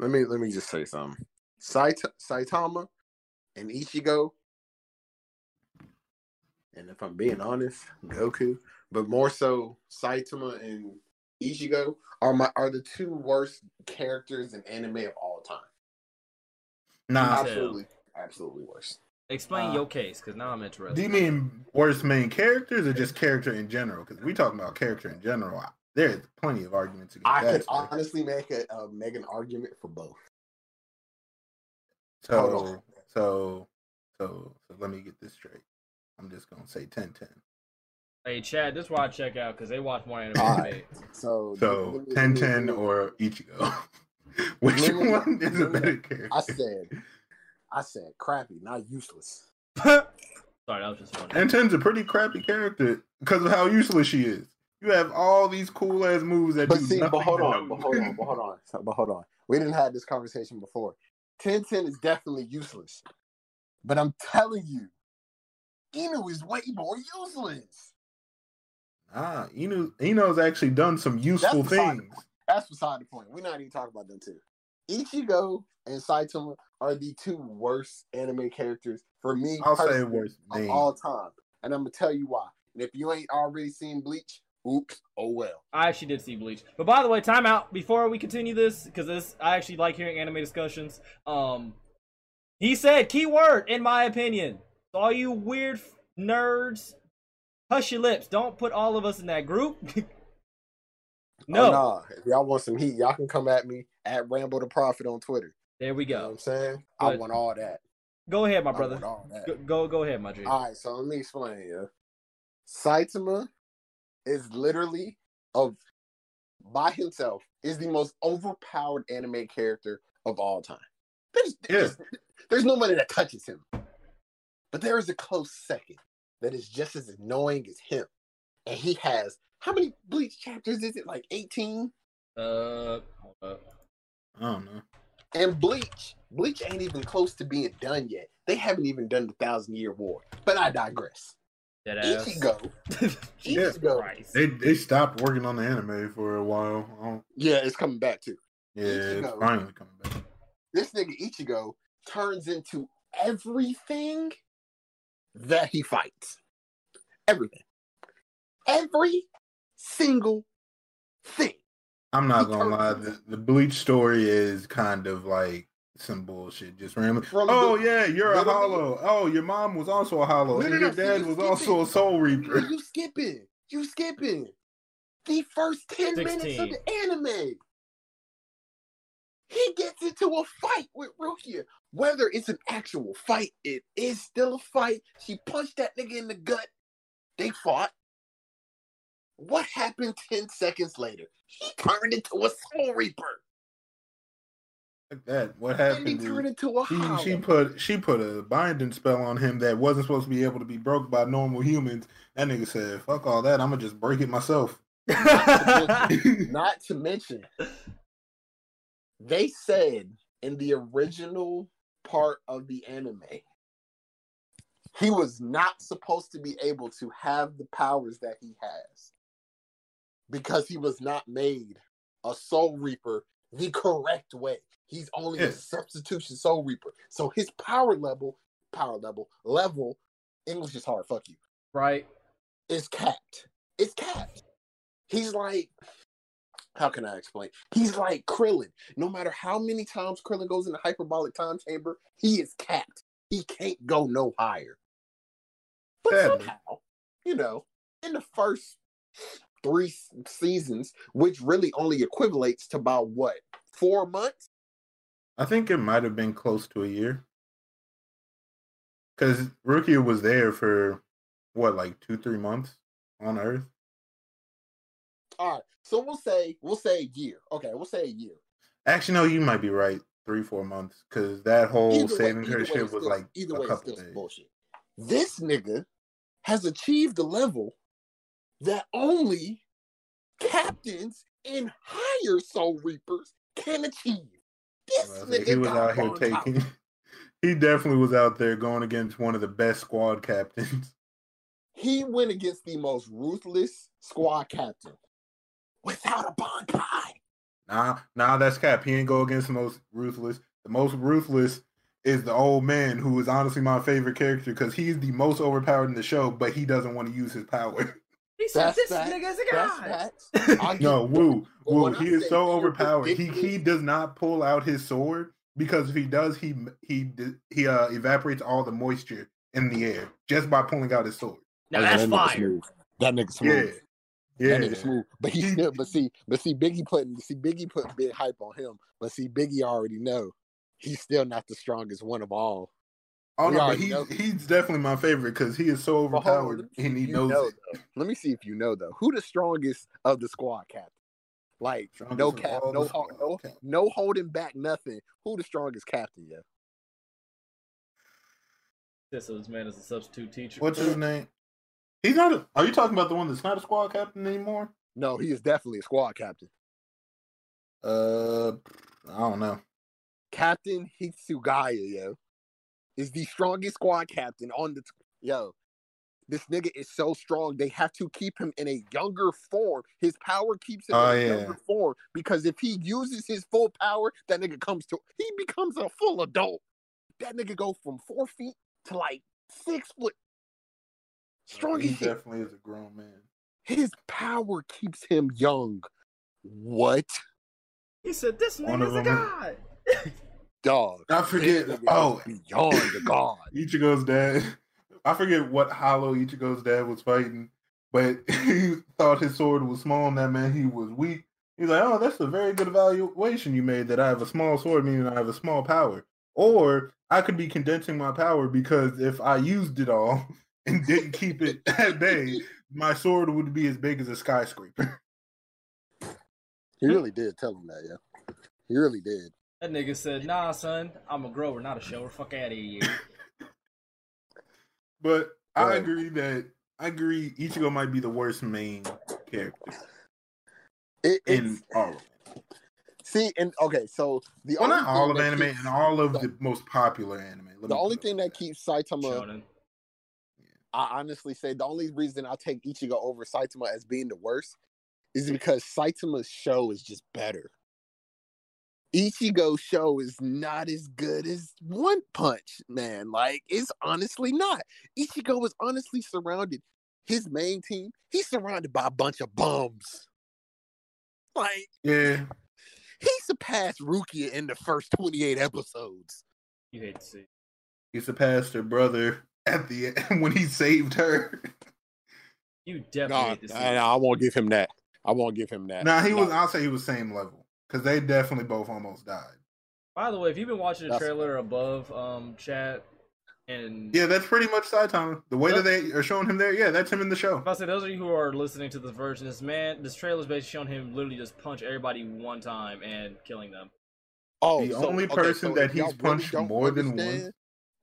Let me let me just say something. Sait- Saitama and Ichigo, and if I'm being honest, Goku, but more so Saitama and Ichigo are my are the two worst characters in anime of all time. Nah, Absolutely. Absolutely, absolutely worst. Explain Uh, your case, because now I'm interested. do you mean worst main characters or just character in general? Because we talking about character in general. There's plenty of arguments against I that. could stuff. honestly make a uh, make an argument for both. So, so, so, so, let me get this straight. I'm just gonna say 10 10. Hey, Chad, this is why I check out because they watch more anime. All than right. So So let me- 10 let me- 10 or Ichigo. (laughs) Which Let one is a better character? I said, I said crappy, not useless. Sorry, that was just funny. 10 10's a pretty crappy character because of how useless she is. You have all these cool ass moves that But do see, but nothing hold to on, but hold on, but hold on, so- but hold on. We didn't have this conversation before. Ten ten is definitely useless, but I'm telling you, Ino is way more useless. Ah, Ino, Ino's actually done some useful That's beside the things. That's beside the point. We're not even talking about them two. Ichigo and Saitama are the two worst anime characters for me. I'll say worst of name. all time, and I'm gonna tell you why. And if you ain't already seen Bleach, oops, oh well. I actually did see Bleach. But by the way, time out before we continue this because this I actually like hearing anime discussions. Um, he said keyword in my opinion. All you weird f- nerds, hush your lips. Don't put all of us in that group. (laughs) no, Oh, nah. If y'all want some heat, y'all can come at me at Rambo the Prophet on Twitter. there we You know what go. I'm saying? I want all that. Go ahead, my I brother. want all that. Go go, go ahead, my G. All right, so let me explain you. Saitama is literally of by himself is the most overpowered anime character of all time. There's there's, there's nobody that touches him. But there is a close second that is just as annoying as him. And he has how many bleach chapters is it? Like 18? Uh, hold up. I don't know. And Bleach, Bleach ain't even close to being done yet. They haven't even done the Thousand Year War. But I digress. Dead ass. Ichigo, (laughs) Yeah. Ichigo, They they stopped working on the anime for a while. Yeah, it's coming back too. yeah, it's finally coming back. This nigga Ichigo turns into everything that he fights. Everything. Every single thing. I'm not He gonna lie. The, the Bleach story is kind of like some bullshit. Just random. From oh the- yeah, you're a hollow. Oh, your mom was also a hollow, No, and your no, dad you was skipping. also a Soul Reaper. You skipping. You skipping. The first 10 minutes of the anime. He gets into a fight with Rukia. Whether it's an actual fight, it is still a fight. She punched that nigga in the gut. They fought. What happened 10 seconds later? He turned into a Soul Reaper. Like that. What happened? turned into a She, she put she put a binding spell on him that wasn't supposed to be able to be broke by normal humans. That nigga said, "Fuck all that. I'm gonna just break it myself." (laughs) Not to mention, they said in the original part of the anime, he was not supposed to be able to have the powers that he has because he was not made a soul reaper the correct way. He's only Yeah. a substitution soul reaper. So his power level, power level, level, English is hard, fuck you, Right. is capped. It's capped. He's like, how can I explain? He's like Krillin. No matter how many times Krillin goes in the hyperbolic time chamber, he is capped. He can't go no higher. But Sadly. somehow, you know, in the first three seasons, which really only equivalates to about what four months. I think it might have been close to a year. Because Rukia was there for what, like two, three months on Earth? All right, so we'll say we'll say a year. Okay, we'll say a year. Actually, no, you might be right. Three, four months. Because that whole Either saving her shit was still- like either a way, couple still days. bullshit. This nigga has achieved a level that only captains and higher soul reapers can achieve. This Well, nigga he was out here taking. (laughs) He definitely was out there going against one of the best squad captains. He went against the most ruthless squad captain without a bankai. Nah, nah, that's cap. He ain't go against the most ruthless. The most ruthless is the old man, who is honestly my favorite character because he's the most overpowered in the show, but he doesn't want to use his power. He said That's this facts. nigga a That's god. facts. (laughs) No, you- woo, But woo. I He is so overpowered. He he does not pull out his sword because if he does, he he he uh evaporates all the moisture in the air just by pulling out his sword. Now that's that nigga fire. smooth. That nigga smooth. yeah. That nigga smooth. But he still, but see, but see, Biggie putting, see, Biggie put big hype on him. But see, Biggie already know he's still not the strongest one of all. Oh We no, but already he's know. he's definitely my favorite because he is so But hold on, overpowered let me see and if he you knows know, it. though. Let me see if you know though. Who the strongest of the squad captain? Like Strongest no cap, no, squad no, captains. no holding back nothing. Who the strongest captain? Yeah, This was man is a substitute teacher. What's his name? He's not. A, are you talking about the one that's not a squad captain anymore? no, he is definitely a squad captain. Uh, I don't know. Captain Hitsugaya, yo, is the strongest squad captain on the. T- yo, this nigga is so strong. They have to keep him in a younger form. His power keeps him Oh, in a yeah. younger form because if he uses his full power, that nigga comes to. He becomes a full adult. That nigga goes from four feet to like six foot. Strong he definitely is a grown man. His power keeps him young. What? He said this One nigga's a god. (laughs) Dog. I forget. This Oh, is beyond the god. (laughs) Ichigo's dad. I forget what hollow Ichigo's dad was fighting, but (laughs) he thought his sword was small and that meant he was weak. He's like, oh, that's a very good evaluation you made that I have a small sword, meaning I have a small power. Or I could be condensing my power because if I used it all and didn't keep it at bay, my sword would be as big as a skyscraper. He really did tell him that, yeah. He really did. That nigga said, "Nah, son, I'm a grower, not a shower. Fuck out of here." But I Right. agree that I agree Ichigo might be the worst main character It, in it's, all of it. see, and okay, so the Well, only not all of anime, keeps- and all of the most popular anime. The only thing like that keeps Saitama, Shonen. I honestly say, the only reason I take Ichigo over Saitama as being the worst is because Saitama's show is just better. Ichigo's show is not as good as One Punch, man. Like, it's honestly not. Ichigo is honestly surrounded, his main team, he's surrounded by a bunch of bums. Like, Yeah, he surpassed Rukia in the first 28 episodes. You hate to see. he surpassed her brother at the end (laughs) when he saved her. You definitely Nah, hate to see. I, I won't give him that. I won't give him that. Nah, he was. I'll say he was same level because they definitely both almost died. By the way, if you've been watching the That's- trailer above, um, chat, and Yeah, that's pretty much Saitama. The way that they are showing him there, yeah, that's him in the show. If I say those of you who are listening to this version, this man, this trailer is basically showing him literally just punch everybody one time and killing them. Oh, The so- only okay, person so that he's punched don't more than once- understand-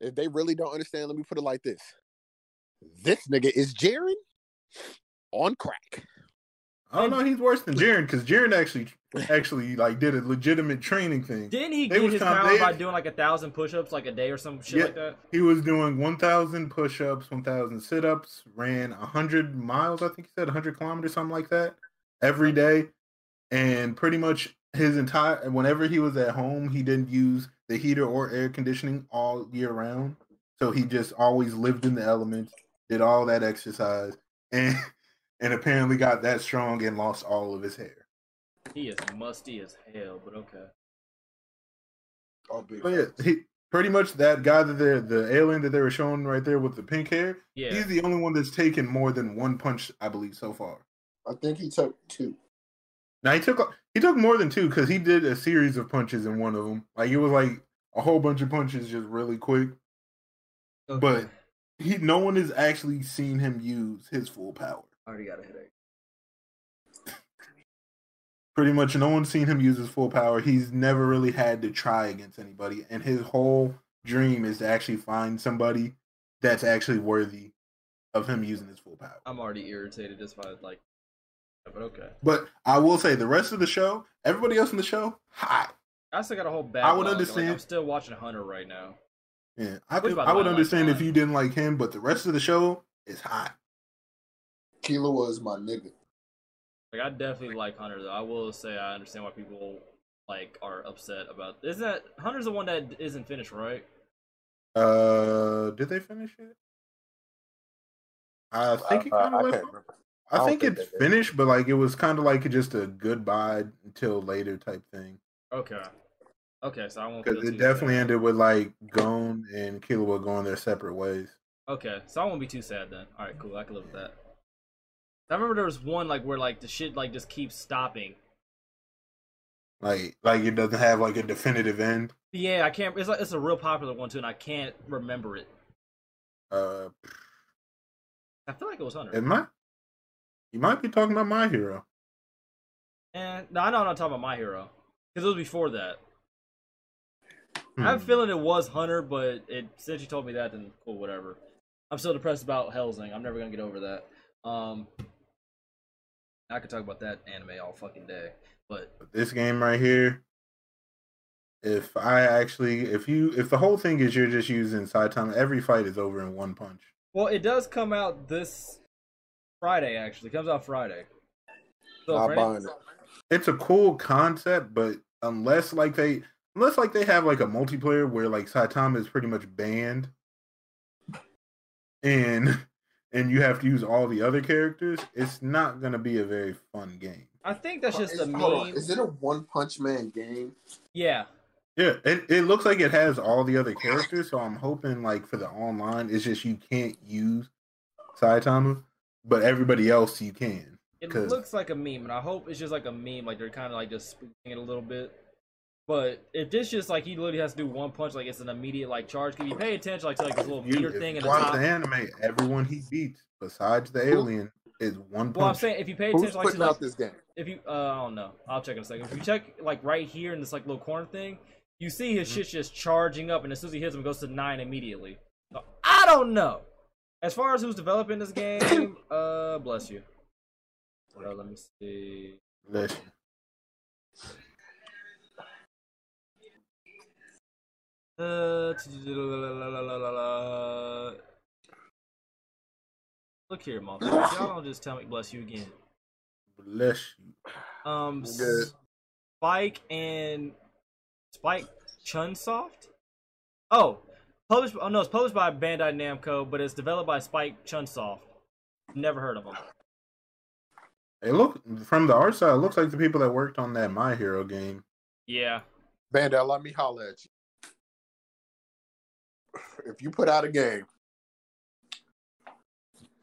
If they really don't understand, let me put it like this: This nigga is Jaren on crack. Oh no, he's worse than Jaren because Jaren actually actually like did a legitimate training thing. Didn't he They get his kinda- power they- by doing like a thousand push-ups like a day or some shit Yeah. like that? He was doing 1,000 push-ups, 1,000 sit-ups, ran 100 miles. I think he said 100 kilometers, something like that, every day, and pretty much his entire whenever he was at home, he didn't use the heater or air conditioning all year round. So he just always lived in the elements, did all that exercise, and (laughs) and apparently got that strong and lost all of his hair. He is musty as hell, but okay. Oh, big But yeah, he pretty much that guy that they're the alien that they were showing right there with the pink hair. Yeah. He's the only one that's taken more than one punch, I believe, so far. I think he took two. Now he took he took more than two because he did a series of punches in one of them. Like it was like a whole bunch of punches just really quick. Okay. But he no one has actually seen him use his full power. I already got a headache. Pretty much no one's seen him use his full power. He's never really had to try against anybody, and his whole dream is to actually find somebody that's actually worthy of him using his full power. I'm already irritated just by like, but okay. But I will say the rest of the show, everybody else in the show, hot. I still got a whole I backlog. would like, understand- I'm still watching Hunter right now. Yeah, I could, I would understand if you didn't like him, but the rest of the show is hot. Killua was my nigga. Like I definitely like Hunter though. I will say I understand why people like are upset about. Isn't that Hunter's the one that isn't finished, right? Uh, did they finish it? I think it Uh, kind of can't left. Remember. I, I think, think it's they did. finished, but like it was kind of like just a goodbye until later type thing. Okay. Okay, so I won't. Because it definitely sad. ended with like Gon and Killua going their separate ways. Okay, so I won't be too sad then. All right, cool. I can live with that. I remember there was one like where like the shit like just keeps stopping. Like, like it doesn't have like a definitive end. Yeah, I can't. It's like it's a real popular one too, and I can't remember it. Uh, I feel like it was Hunter. it might. You might be talking about my hero. And no, I know I'm not talking about my hero because it was before that. I have a Hmm. feeling it was Hunter, but it since you told me that, then cool, whatever. I'm still depressed about Hellsing. I'm never gonna get over that. Um, I could talk about that anime all fucking day, but But this game right here, if I actually, if you, if the whole thing is you're just using Saitama, every fight is over in one punch. well, it does come out this Friday. Actually, it comes out Friday. So Not for any- buying it. It's a cool concept, but unless like they, unless like they have like a multiplayer where like Saitama is pretty much banned, and and you have to use all the other characters, it's not gonna be a very fun game. I think that's just Is- a meme. Is it a One Punch Man game? Yeah, Yeah, it, it looks like it has all the other characters, so I'm hoping like for the online, it's just you can't use Saitama, but everybody else you can. it 'Cause- looks like a meme, and I hope it's just like a meme. Like they're kind of like just spoofing it a little bit. But if this just like he literally has to do one punch, like it's an immediate like charge. If you pay attention, like to like this little You, meter if thing you in the watch the anime, everyone he beats besides the alien is one punch. Well, I'm saying if you pay Who's attention, like, to, putting like out this game? if you, uh, I don't know, I'll check in a second. If you check like right here in this like little corner thing, you see his Mhm. shit's just charging up, and as soon as he hits him, it goes to nine immediately. So, I don't know. As far as who's developing this game, (coughs) uh, bless you. Uh, let me see. Bless you. Uh, look here, motherfucker. Y'all don't just tell me bless you again. Bless you. Um, Good. Spike and Spike Chunsoft. Oh, published. Oh no, it's published by Bandai Namco, but it's developed by Spike Chunsoft. Never heard of them. It look from the art side, it looks like the people that worked on that My Hero game. Yeah, Bandai, let me holler at you. (laughs) If you put out a game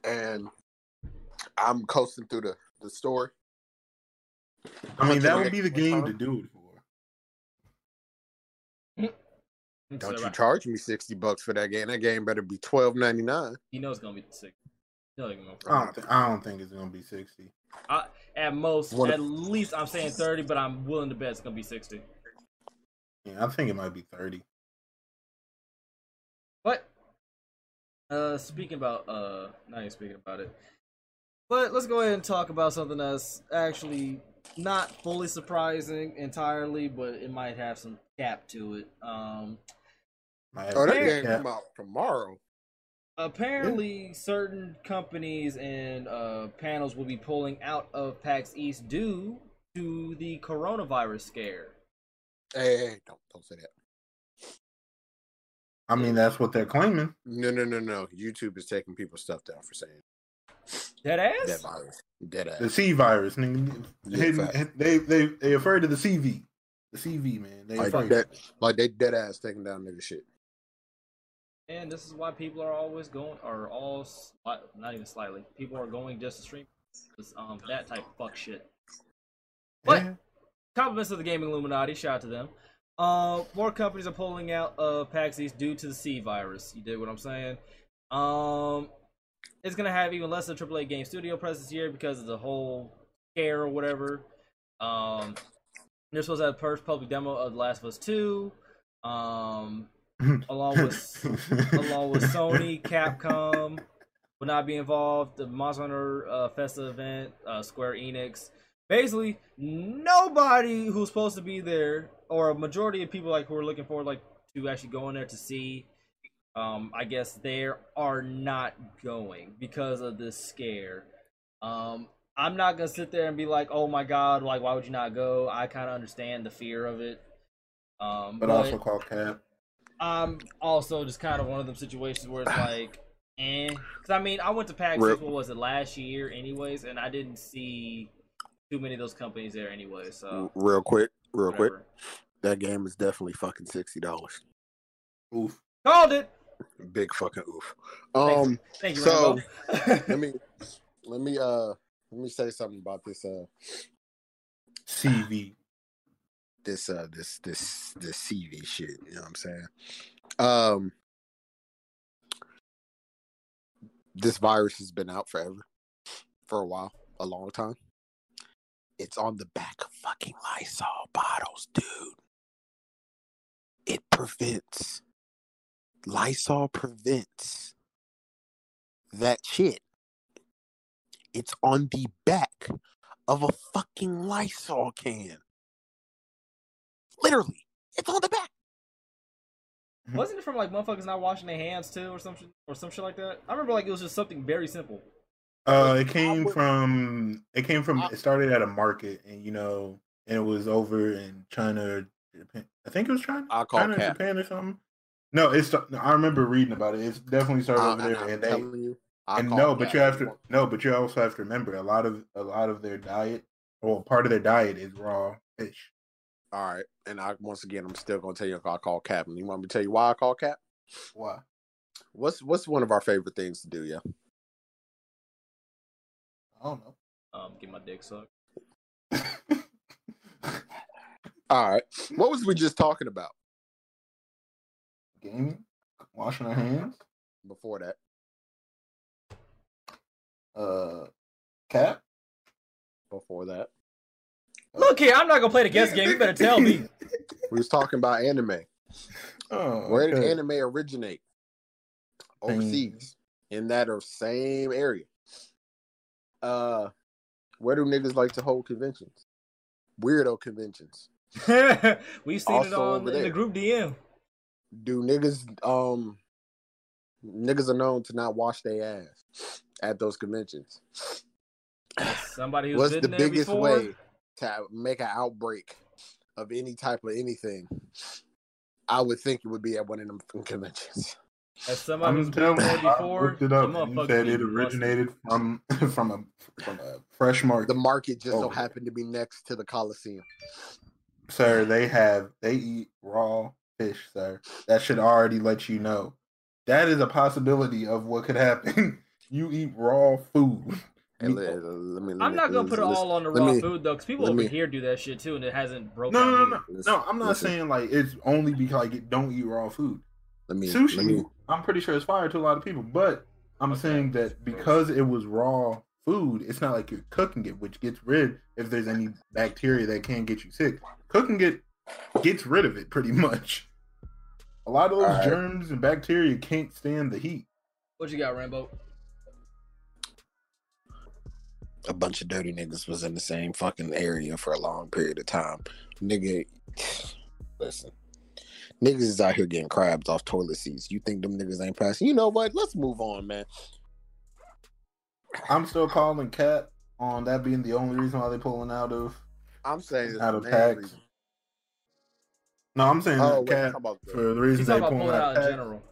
and I'm coasting through the, the story, I mean, that would be the game to do it for. Don't So, you right. charge me sixty bucks for that game? That game better be twelve ninety nine. He knows it's gonna be sick. He knows it's gonna I don't, th- I don't think it's gonna be sixty. At most, What if- at least I'm saying 30, but I'm willing to bet it's gonna be 60. Yeah, I think it might be thirty. But uh speaking about uh not even speaking about it. But let's go ahead and talk about something that's actually not fully surprising entirely, but it might have some cap to it. Um, My Oh, that game Yeah. come out tomorrow. apparently, certain companies and uh, panels will be pulling out of PAX East due to the coronavirus scare. Hey, hey, hey, don't don't say that. I mean, that's what they're claiming. No, no, no, no. YouTube is taking people's stuff down for saying Dead ass? that virus. Dead ass. The. C virus, nigga. Yeah, Hidden- they they they afraid of the CV. The CV, man. They Like afraid. that, like they dead ass taking down nigga shit. And this is why people are always going, or all, not even slightly, people are going just to stream um, that type of fuck shit. But Yeah. compliments of the gaming Illuminati, shout out to them. Uh, more companies are pulling out of PAX East due to the C virus. You dig what I'm saying? Um, it's gonna have even less of AAA game studio presence here because of the whole scare or whatever. Um, they're supposed to have first public demo of The Last of Us Two. Um, along with (laughs) along with Sony, Capcom will not be involved. The Monster Hunter uh, Festa event, uh, Square Enix. Basically, nobody who's supposed to be there, or a majority of people like who are looking forward like to actually go in there to see. Um, I guess they are not going because of this scare. Um, I'm not gonna sit there and be like, "Oh my god, like why would you not go?" I kind of understand the fear of it. Um, but also call cap. I'm also just kind of one of them situations where it's like, eh. Because I mean, I went to PAX, Rip. what was it, last year, anyways, and I didn't see too many of those companies there anyway. So real quick, real quick. That game is definitely fucking sixty dollars. Oof. called it. Big fucking oof. Thank Um, Thank you, So, (laughs) let me (laughs) let me uh let me say something about this uh CV. This uh this this this CV shit. You know what I'm saying? Um, this virus has been out forever, for a while, a long time. It's on the back of fucking Lysol bottles, dude. It prevents. Lysol prevents that shit. It's on the back of a fucking Lysol can. Literally, it's on the back. Wasn't it from like motherfuckers not washing their hands too, or some something, or some shit like that? I remember like it was just something very simple. Uh, it came from it came from it started at a market, and you know, and it was over in China, Japan. I think it was China, I call China, or cap. Japan, or something. No, it's I remember reading about it. It's definitely started Uh, over there, I'm and they you, I and no, but cap. you have to no, but you also have to remember a lot of a lot of their diet, well, part of their diet is raw fish. All right, and I once again, I'm still gonna tell you I call cap. And you want me to tell you why I call cap? Why? What's what's one of our favorite things to do? Yeah, I don't know. Um, get my dick sucked. (laughs) All right. What was we just talking about Gaming, washing our hands, before that? uh, cap. Before that, Look here, I'm not gonna play the guest game. You better tell me. (laughs) we was talking about anime. Oh, Where did okay. anime originate? Overseas, in that same area. Uh, where do niggas like to hold conventions? Weirdo conventions. (laughs) We've seen it Also on over in the group DM. Do niggas um niggas are known to not wash their ass at those conventions? Somebody who's What's been the there biggest before. way to make an outbreak of any type of anything? I would think it would be at one of them conventions. As somebody I'm who's been telling you, there I before, looked it up. them you said be it busted. originated from (laughs) from a from a fresh market. The market just so Oh. happened to be next to the Coliseum. sir, they have they eat raw fish, sir. That should already let you know. That is a possibility of what could happen. (laughs) you eat raw food. And let, oh. let me, let I'm me- not gonna put it all on the raw me- food though, because people over me- here do that shit too, and it hasn't broken. no, no, no, no, no. I'm not listen. saying like it's only because like it don't eat raw food. Let me, Sushi, let me, I'm pretty sure it's fire to a lot of people, but I'm Okay. saying that because it was raw food, it's not like you're cooking it, which gets rid if there's any bacteria that can get you sick. Cooking it gets rid of it pretty (laughs) much. A lot of those Alright. germs and bacteria can't stand the heat. What you got, Rambo? A bunch of dirty niggas was in the same fucking area for a long period of time. Nigga, (sighs) listen. Niggas is out here getting crabs off toilet seats. You think them niggas ain't passing? You know what? Let's move on, man. I'm still calling Cat on that being the only reason why they're pulling out of I'm saying out of the main PAX. No, I'm saying Oh, that Cat how about that? for the reasons they pulling pulling out out in of general.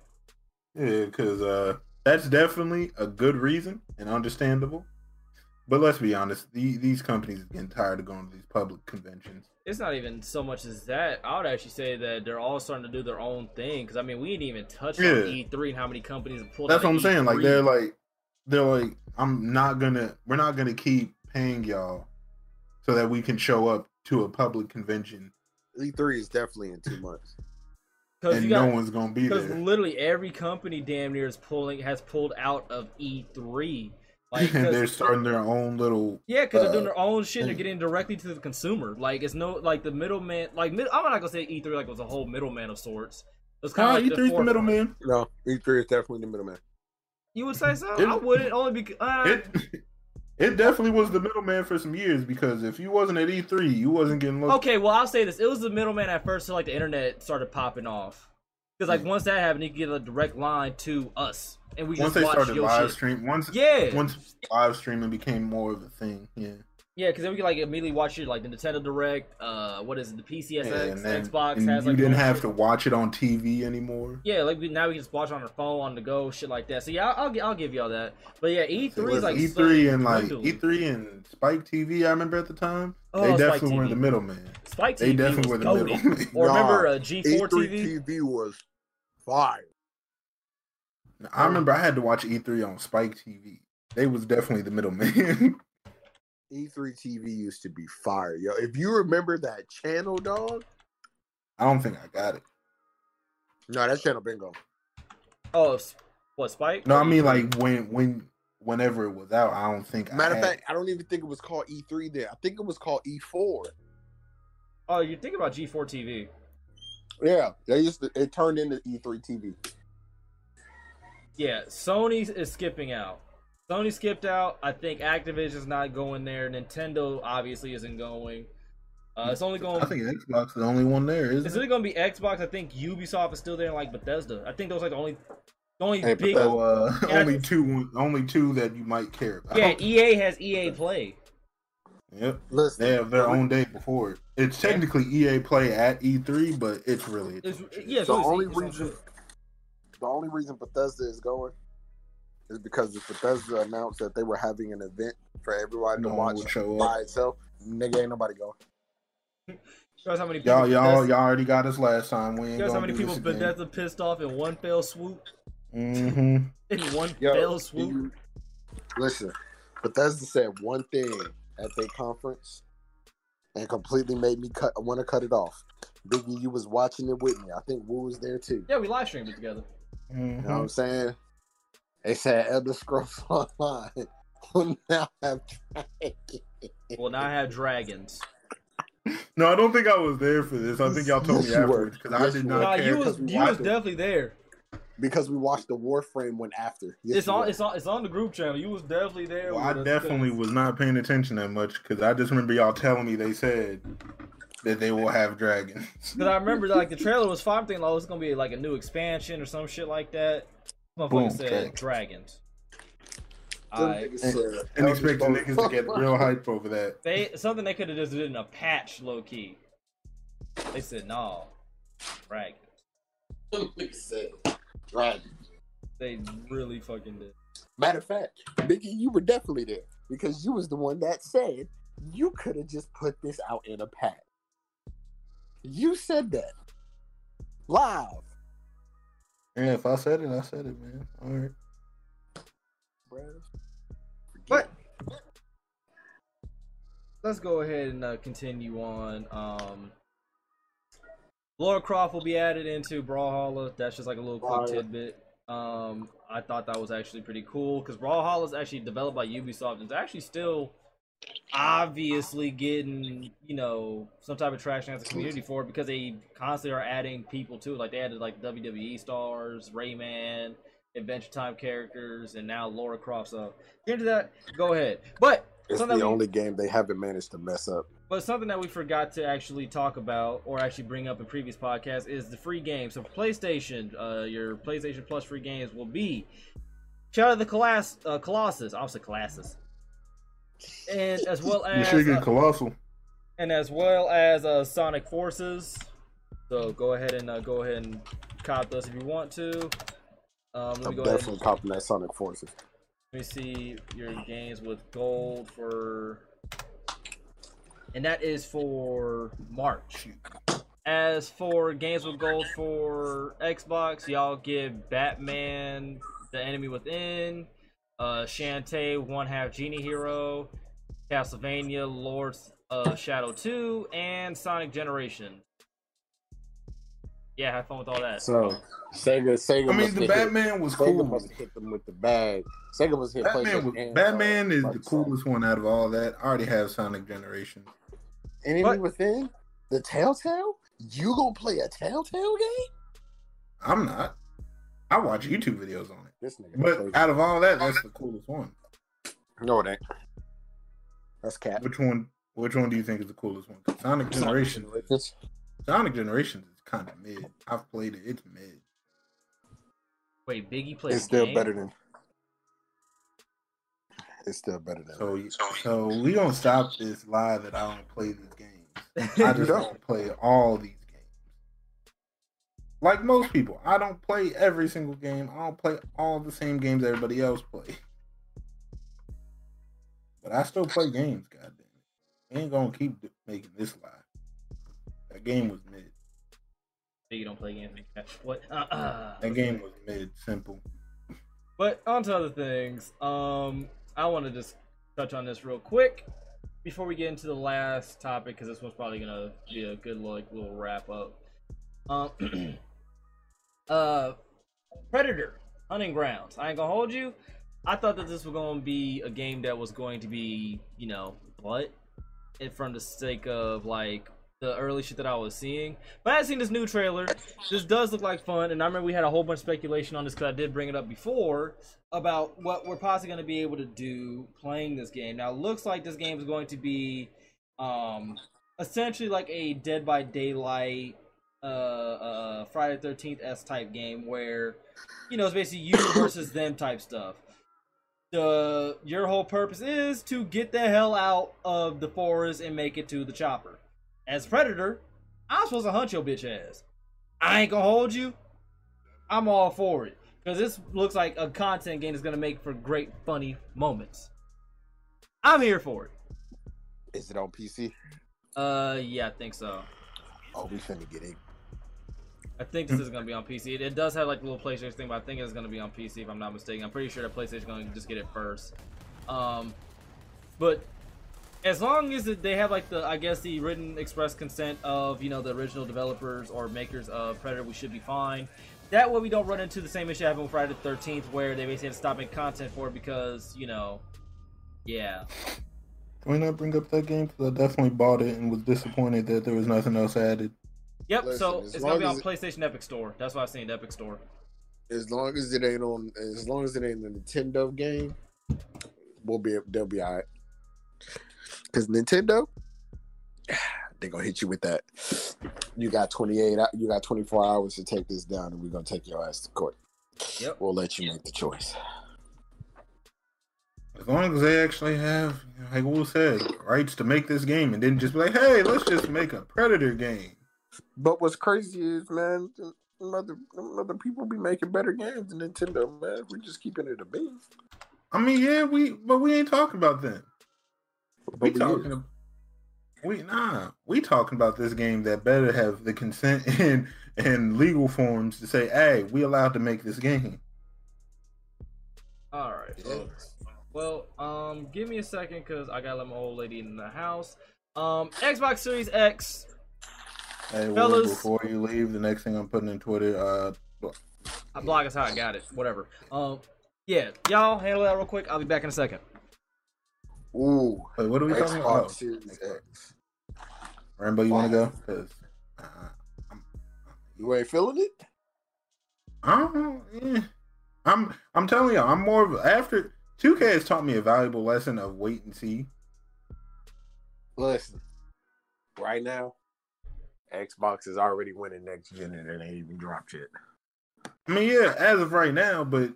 Yeah, because uh, that's definitely a good reason and understandable. But let's be honest, the, these companies are getting tired of going to these public conventions. It's not even so much as that. I would actually say that they're all starting to do their own thing. Because I mean, we didn't even touch on E3 and how many companies have pulled. That's out what I'm of saying. Like they're like they're like, I'm not gonna we're not gonna keep paying y'all so that we can show up to a public convention E3 is definitely in two months. (laughs) and you got no one's gonna be (laughs) because there. literally every company damn near is pulling has pulled out of E3. Like, (laughs) 'cause- they're starting their own little Yeah, because they're uh, doing their own shit. They're getting directly to the consumer. Like it's no like the middleman. Like mid, I'm not gonna say E3 like it was a whole middleman of sorts. It was kind Nah, of like E3's the forefront. middleman. No, E3 is definitely the middleman. You would say so? It- I wouldn't only because uh, It (laughs) it definitely was the middleman for some years because if you wasn't at E3, you wasn't getting looked. okay. Well, I'll say this: it was the middleman at first, so like the internet started popping off. Because like once that happened, you could get a direct line to us, and we once just they watch started your live shit. stream, once Yeah, once live streaming became more of a thing, yeah. yeah, because then we could like immediately watch it like the Nintendo Direct. Uh, what is it? The PCSX, Yeah, and then Xbox and has you like didn't have shit. to watch it on TV anymore. Yeah, like we now we can just watch it on our phone on the go, shit like that. So yeah, I'll, I'll, I'll give y'all that. But yeah, E3 So is like E3 and like. E3 and Spike TV. I remember at the time Oh, they Spike definitely were TV. the middleman. Spike TV They definitely was were the middleman. Or remember (laughs) Nah, uh, G4 TV? TV was fire. I remember I had to watch E3 on Spike TV. They was definitely the middleman. (laughs) E3 TV used to be fire, yo. If you remember that channel, dog. I don't think I got it. No, that channel been gone. Oh, what Spike? No, I mean like when when whenever it was out, I don't think. Matter of had fact, I don't even think it was called E3 there. I think it was called E4. Oh, you're thinking about G4 TV? Yeah, they used to. It turned into E3 TV. Yeah, Sony is skipping out. Sony skipped out. I think Activision's not going there. Nintendo obviously isn't going. Uh, it's only going. I think Xbox is the only one there. Isn't really it? going to be Xbox. I think Ubisoft is still there, and like Bethesda. I think those are like the only, the only Hey, big. Bethesda- So uh, (laughs) Yeah, only two, only two that you might care about. Yeah, EA has EA Play. Yep. Listen, They have their own day before it. It's technically EA Play at E3, but it's really its It's, own shit. yeah, the only reason, the only reason Bethesda is going is because if Bethesda announced that they were having an event for everybody No to watch show by up. itself, nigga, ain't nobody going. (laughs) Shows how many Y'all, y'all, Bethesda, y'all already got us last time. We ain't shows how many do people this again. Bethesda pissed off in one fell swoop. Mm-hmm. (laughs) In one Yo, fell swoop. you- listen, Bethesda said one thing at their conference and completely made me cut. I want to cut it off. Biggie, you was watching it with me. I think Wu was there too. Yeah, we live streamed it together. You know Mm-hmm. what I'm saying? They said Elder Scrolls (laughs) Online will now have Well, now have dragons. No, I don't think I was there for this. I think y'all told Yes, me you were. afterwards because I did not were. Nah, care. you was 'cause we you was definitely there. Because we watched the Warframe one after. Yes, It's on were. it's on it's on the group channel. You was definitely there. Well, I definitely us, was not paying attention that much because I just remember y'all telling me they said that they will have dragons. (laughs) Cause I remember like the trailer was fine. I'm thinking, oh, it's gonna be like a new expansion or some shit like that. Motherfucker Boom, said okay. dragons. Them Alright. niggas said and Elder expecting niggas to get (laughs) real hype over that. They something they could have just did in a patch, low key. They said no, dragons. Them niggas said Dragon. They really fucking did. Matter of fact, Biggie, you were definitely there because you was the one that said you could have just put this out in a pack. You said that live. Yeah, if I said it, I said it, man. All right. bruh. But let's go ahead and uh, continue on. Um, Lara Croft will be added into Brawlhalla. That's just like a little quick tidbit. Um, I thought that was actually pretty cool because Brawlhalla is actually developed by Ubisoft and it's actually still obviously getting you know some type of traction as a community for it because they constantly are adding people to it. Like they added like WWE stars, Rayman, Adventure Time characters, and now Lara Croft. So get into that. Go ahead. But It's the only game they haven't managed to mess up. But something that we forgot to actually talk about or actually bring up in previous podcasts is the free games. So PlayStation, uh, your PlayStation Plus free games will be Shadow of the Colossus, uh, Colossus, I say Colossus, and as well You as should get uh, colossal. and as well as uh, Sonic Forces. So go ahead and uh, go ahead and cop those if you want to. Um, let me I'm go ahead. definitely copying that Sonic Forces. Let me see your games with gold for, and that is for March. As for games with gold for Xbox, y'all give Batman: The Enemy Within, uh, Shantae: One Half Genie Hero, Castlevania: Lords of Shadow 2, and Sonic Generation. Yeah, have fun with all that. So Sega, Sega. I mean, the have hit- Batman was Sega cool. must have hit them with the bag. Sega was hit Batman, was, Batman uh, is the coolest one out of all that. I already have Sonic Generation. Enemy But- Within, the Telltale. You gonna play a Telltale game? I'm not. I watch YouTube videos on it. This nigga. But plays- out of all that, that's the coolest one. no, it ain't. That's cat. Which one? Which one do you think is the coolest one? Sonic Generation. It's- Sonic Generations is kind of mid. I've played it. It's mid. Wait, Biggie plays. It's still game? better than. It's still better than. So, so we gonna stop this lie that I don't play these games. I just (laughs) don't. don't play all these games. Like most people, I don't play every single game. I don't play all the same games everybody else play. But I still play games. Goddamn it! We ain't gonna keep making this lie. That game was mid. You don't play games. What? Uh, uh. That game was mid. Simple. But on to other things. Um, I want to just touch on this real quick before we get into the last topic because this one's probably gonna be a good like little wrap up. Um, (clears throat) uh, Predator Hunting Grounds. I ain't gonna hold you. I thought that this was gonna be a game that was going to be, you know, what? And from the sake of like the early shit that I was seeing. But I had seen this new trailer. This does look like fun, and I remember we had a whole bunch of speculation on this because I did bring it up before about what we're possibly going to be able to do playing this game. Now, it looks like this game is going to be um, essentially like a Dead by Daylight, uh, uh, Friday Thirteenth s type game where you know it's basically you (coughs) versus them type stuff. The your whole purpose is to get the hell out of the forest and make it to the chopper. As Predator, I'm supposed to hunt your bitch ass. I ain't gonna hold you. I'm all for it. Because this looks like a content game that's gonna make for great funny moments. I'm here for it. Is it on PC? Uh yeah, I think so. Oh, we finna get it. I think this is gonna be on PC. It, it does have like a little PlayStation thing, but I think it's gonna be on PC if I'm not mistaken. I'm pretty sure that PlayStation's gonna just get it first. Um, but as long as they have like the, I guess the written express consent of you know the original developers or makers of Predator, we should be fine. That way we don't run into the same issue happened with Friday the 13th, where they basically had to stop making content for it because you know, yeah. Can we not bring up that game? Because I definitely bought it and was disappointed that there was nothing else added. Yep. Listen, so it's gonna be on as PlayStation Epic Store. That's why I seen Epic Store. As long as it ain't on, as long as it ain't a Nintendo game, we'll be they'll be alright. Because Nintendo, (sighs) they're gonna hit you with that. You got twenty eight. You got twenty four hours to take this down, and we're gonna take your ass to court. Yep. We'll let you make the choice. As long as they actually have, like Will said, rights to make this game and then just be like, hey, let's just make a Predator game. But what's crazy is, man, other other people be making better games than Nintendo, man. We're just keeping it a bean. I mean, yeah, we but we ain't talking about them. We But we talking about we nah. We talking about this game that better have the consent (laughs) in in legal forms to say, hey, we allowed to make this game. All right. Yeah. Well, um, give me a second because I gotta let my old lady in the house. Um, Xbox Series X. Hey, Will, Fellas. before you leave, the next thing I'm putting in Twitter, uh, I blog is how I got it. Whatever. Um, yeah, y'all handle that real quick. I'll be back in a second. Ooh, wait, what are we talking about? Series X. Rambo, you want to go? Because uh, I'm, You ain't feeling it? I don't, eh. I'm I'm telling you, I'm more of after 2K has taught me a valuable lesson of wait and see Listen, right now, Xbox is already winning next gen and it ain't even dropped yet. I mean, yeah, as of right now, but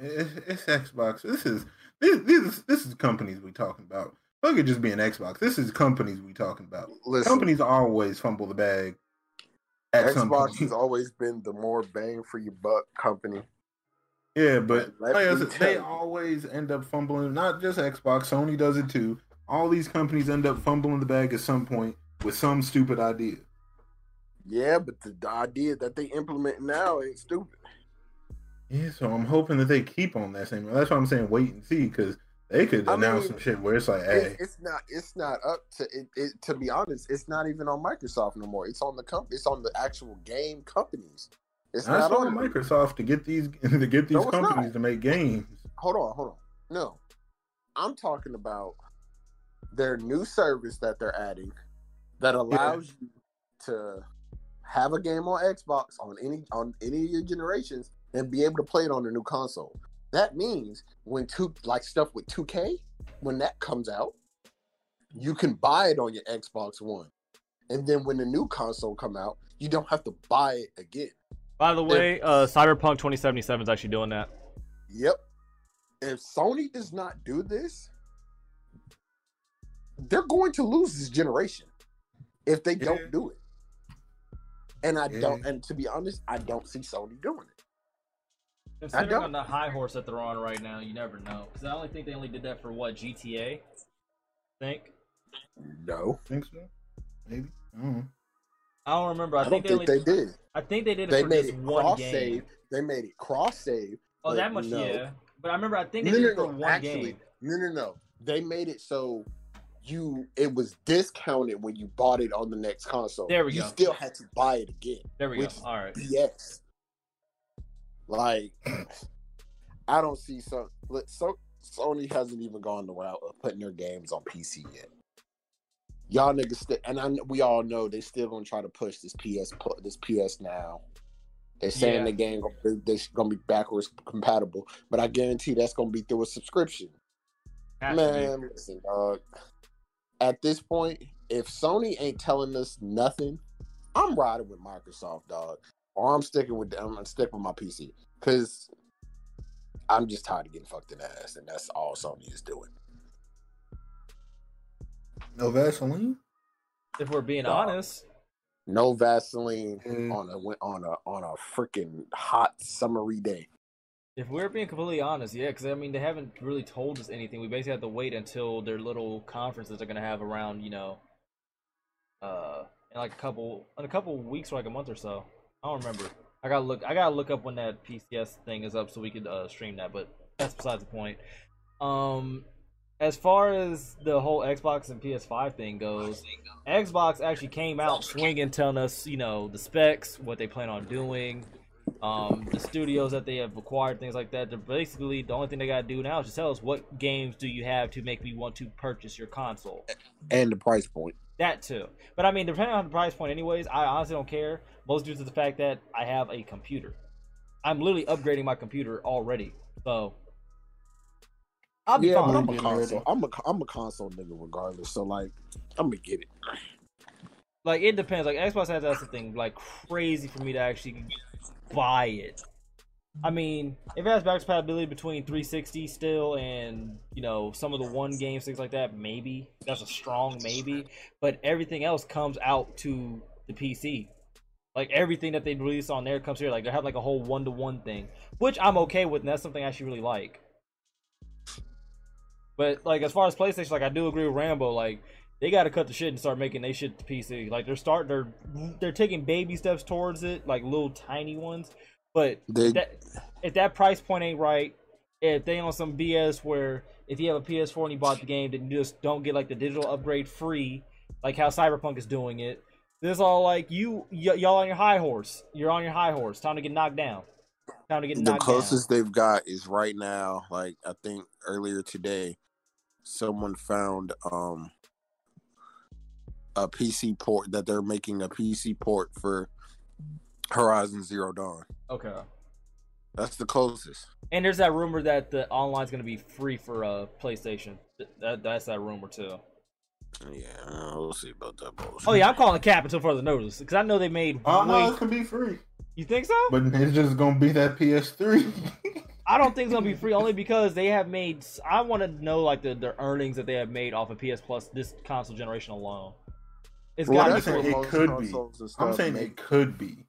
it- it's Xbox. This is this this is this is companies we talking about. Look at just being Xbox. This is companies we talking about. Listen, Companies always fumble the bag. Xbox has always been the more bang for your buck company. Yeah, but like said, they always end up fumbling. Not just Xbox, Sony does it too. All these companies end up fumbling the bag at some point with some stupid idea. Yeah, but the, the idea that they implement now ain't stupid. Yeah, so I'm hoping that they keep on that same. That's why I'm saying wait and see because they could I announce mean, some shit where it's like, hey, It, it's not. It's not up to it, it. To be honest, it's not even on Microsoft no more. It's on the comp. It's on the actual game companies. It's I not on Microsoft to get these (laughs) to get these No, companies not. to make games. hold on, hold on. No, I'm talking about their new service that they're adding that allows you to have a game on Xbox on any on any of your generations and be able to play it on the new console. That means when two like stuff with 2K, when that comes out, you can buy it on your Xbox One. And then when the new console come out, you don't have to buy it again. By the way, uh, Cyberpunk 2077 is actually doing that. Yep. If Sony does not do this, they're going to lose this generation if they Yeah. don't do it. And I Yeah. don't and to be honest, I don't see Sony doing it. Considering don't. on the high horse that they're on right now, you never know. Because I only think they only did that for what GTA. Think No. Think so? Maybe. I don't. I don't remember. I, I, think, don't they, think only, they did. I think they did it They for made just it one cross game. save. They made it cross save. Oh, but that much, no. yeah. But I remember I think they No, did no, it for no. one Actually, game. no, no, no. They made it so you it was discounted when you bought it on the next console. There we you go. still had to buy it again. There we which go. All right. BS. Like, I don't see so. So Sony hasn't even gone the route of putting their games on PC yet. Y'all niggas, st- and I, we all know they still gonna try to push this PS, this PS now. They're saying Yeah. the game they're gonna be backwards compatible, but I guarantee that's gonna be through a subscription. Has to be. Man, listen, dog. At this point, if Sony ain't telling us nothing, I'm riding with Microsoft, dog. Or I'm sticking with I'm gonna stick with my PC because I'm just tired of getting fucked in the ass, and that's all Sony is doing. No Vaseline. If we're being Dog. honest, No Vaseline Mm. on a on a on a freaking hot summery day. if we're being completely honest, yeah, because I mean they haven't really told us anything. We basically have to wait until their little conferences they're gonna have around, you know, uh, in like a couple in a couple weeks or like a month or so. I don't remember. I gotta look. I gotta look up when that PCS thing is up so we could uh, stream that. But that's besides the point. Um, as far as the whole Xbox and PS5 thing goes, Xbox actually came out swinging, telling us, you know, the specs, what they plan on doing, um, the studios that they have acquired, things like that. They're basically the only thing they gotta do now is just tell us what games do you have to make me want to purchase your console. And the price point. That too. But I mean, depending on the price point, anyways, I honestly don't care. Most due to the fact that I have a computer. I'm literally upgrading my computer already, so I'll be yeah, but fine. I'm a console. I'm a I'm a console nigga regardless. So like, I'm gonna get it. Like it depends. Like Xbox has that's the thing. Like crazy for me to actually buy it. I mean, if it has backwards compatibility between 360 still and you know some of the one games, things like that, maybe that's a strong maybe. But everything else comes out to the PC. Like everything that they release on there comes here. Like they have like a whole one to one thing, which I'm okay with, and that's something I actually really like. But like as far as PlayStation, like I do agree with Rambo. Like they got to cut the shit and start making they shit to PC. Like they're start they're they're taking baby steps towards it, like little tiny ones. But They- if that if that price point ain't right, if they on some BS where if you have a PS4 and you bought the game, then you just don't get like the digital upgrade free, like how Cyberpunk is doing it. This all like you y- y'all on your high horse. You're on your high horse. Time to get knocked down. Time to get the closest they've got is right now like i think earlier today someone found um a pc port that they're making a pc port for horizon zero dawn. Okay. that's the closest And there's that rumor that the online's gonna be free for uh PlayStation. That that's that rumor too. Yeah, we'll see about that bullshit. Oh yeah, I'm calling cap until further notice because I know they made. Oh no, way- it's gonna be free, You think so? but it's just gonna be that PS3. (laughs) I don't think it's gonna be free only because they have made. I want to know like the, the earnings that they have made off of PS Plus this console generation alone. It's Well, got to be that's saying it could be. consoles I'm saying make. it could be.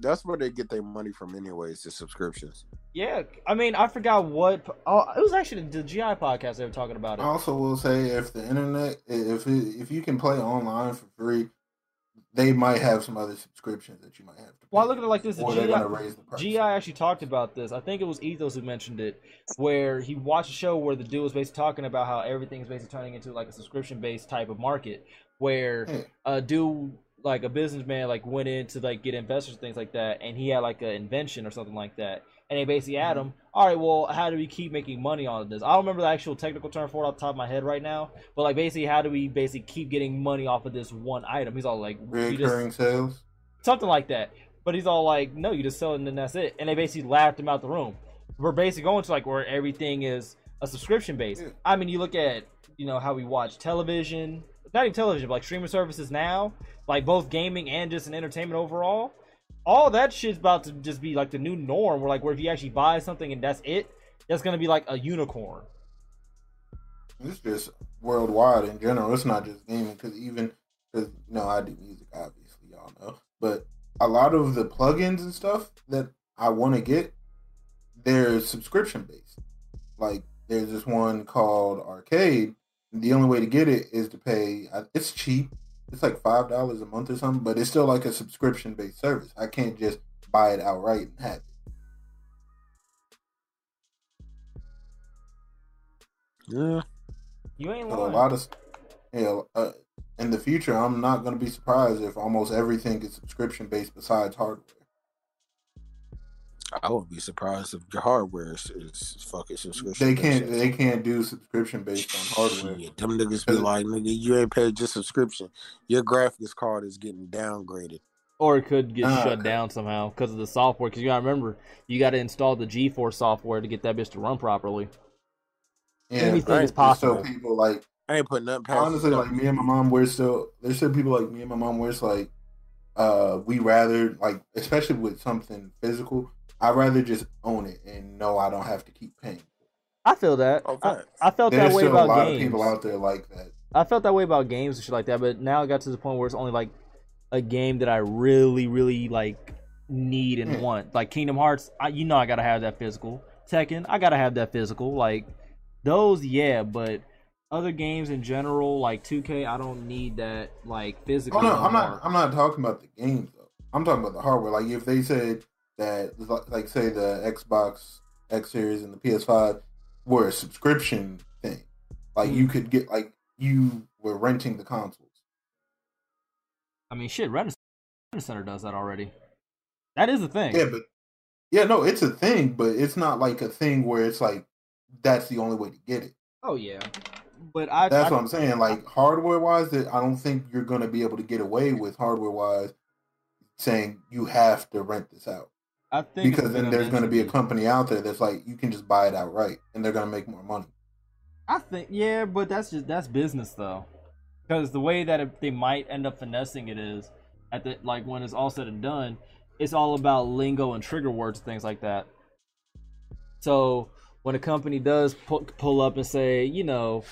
That's where they get their money from, anyways. The subscriptions. Yeah, I mean, I forgot what. Oh, it was actually the GI podcast they were talking about I it. also will say if the internet, if it, if you can play online for free, they might have some other subscriptions that you might have to. Well, I look at it like this, the GI raise the price. GI actually talked about this. I think it was Ethos who mentioned it, where he watched a show where the dude was basically talking about how everything's basically turning into like a subscription based type of market, where Yeah. a dude like a businessman like went in to like get investors and things like that, and he had like an invention or something like that, and they basically asked Mm-hmm. him, all right, well, how do we keep making money on this? I don't remember the actual technical term for it off the top of my head right now, but like basically, how do we basically keep getting money off of this one item? He's all like, just sales. something like that. But he's all like, "No, you just sell it and then that's it." And they basically laughed him out the room. We're basically going to like where everything is a subscription base Yeah. I mean, you look at you know how we watch television, not even television, but like streaming services now, like both gaming and just in entertainment overall. All that shit's about to just be like the new norm. Where like where if you actually buy something and that's it, that's gonna be like a unicorn. It's just worldwide in general. It's not just gaming because even because you know I do music, obviously y'all know, but a lot of the plugins and stuff that I want to get, they're subscription based. Like there's this one called Arcade. And the only way to get it is to pay. It's cheap. It's like five dollars a month or something, but it's still like a subscription based service. I can't just buy it outright and have it. Yeah. You ain't But a lying. lot of, you know, uh, in the future, I'm not going to be surprised if almost everything is subscription based besides hardware. I would be surprised if your hardware is, is fucking subscription. They can't. They can't do subscription based on hardware. Shit, them niggas be like, nigga, you ain't paid just subscription. Your graphics card is getting downgraded. or it could get Ah, shut okay. down somehow because of the software. Because you gotta remember, you gotta install the GeForce software to get that bitch to run properly. Yeah, Anything right. is possible. So people like I ain't putting nothing past honestly, like me and my mom, we're still. There's still people like me and my mom where it's like, uh, we rather like, especially with something physical, I'd rather just own it and know I don't have to keep paying. I feel that. Oh, I. I felt There's that way still a about lot games. of people out there like that. I felt that way about games and shit like that, but now it got to the point where it's only like a game that I really, really like need and Hmm. want. Like Kingdom Hearts, I, you know I gotta have that physical. Tekken, I gotta have that physical. Like those, yeah, but other games in general, like 2K, I don't need that like physical. Oh no, no I'm not. I'm not talking about the games though. I'm talking about the hardware. Like if they said that, like say the Xbox X Series and the PS5 were a subscription thing, like you mm. could get like you were renting the consoles. I mean, shit, Renaissance Center does that already. That is a thing. Yeah, but yeah, no, it's a thing, but it's not like a thing where it's like that's the only way to get it. Oh yeah, but I. That's I, what I'm saying. Like hardware wise, that I don't think you're going to be able to get away with hardware wise saying you have to rent this out. I think because then there's going to be a company out there that's like you can just buy it outright and they're going to make more money. I think yeah, but that's just that's business though, because the way that it, they might end up finessing it is at the like when it's all said and done, it's all about lingo and trigger words and things like that. So when a company does pull, pull up and say, you know,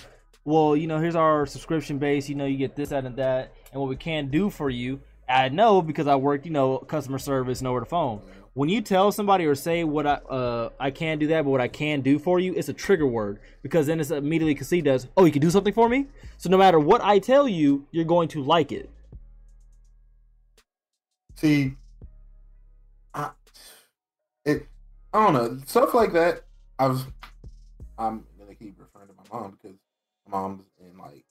well, you know, here's our subscription base, you know, you get this, that, and that, and what we can do for you, I know because I worked, you know, customer service and over the phone. When you tell somebody or say what I uh I can't do that, but what I can do for you, it's a trigger word because then it's immediately conceived as, oh, you can do something for me. So no matter what I tell you, you're going to like it. See, I, it, I don't know stuff like that. I was, I'm gonna keep referring to my mom because my mom's in like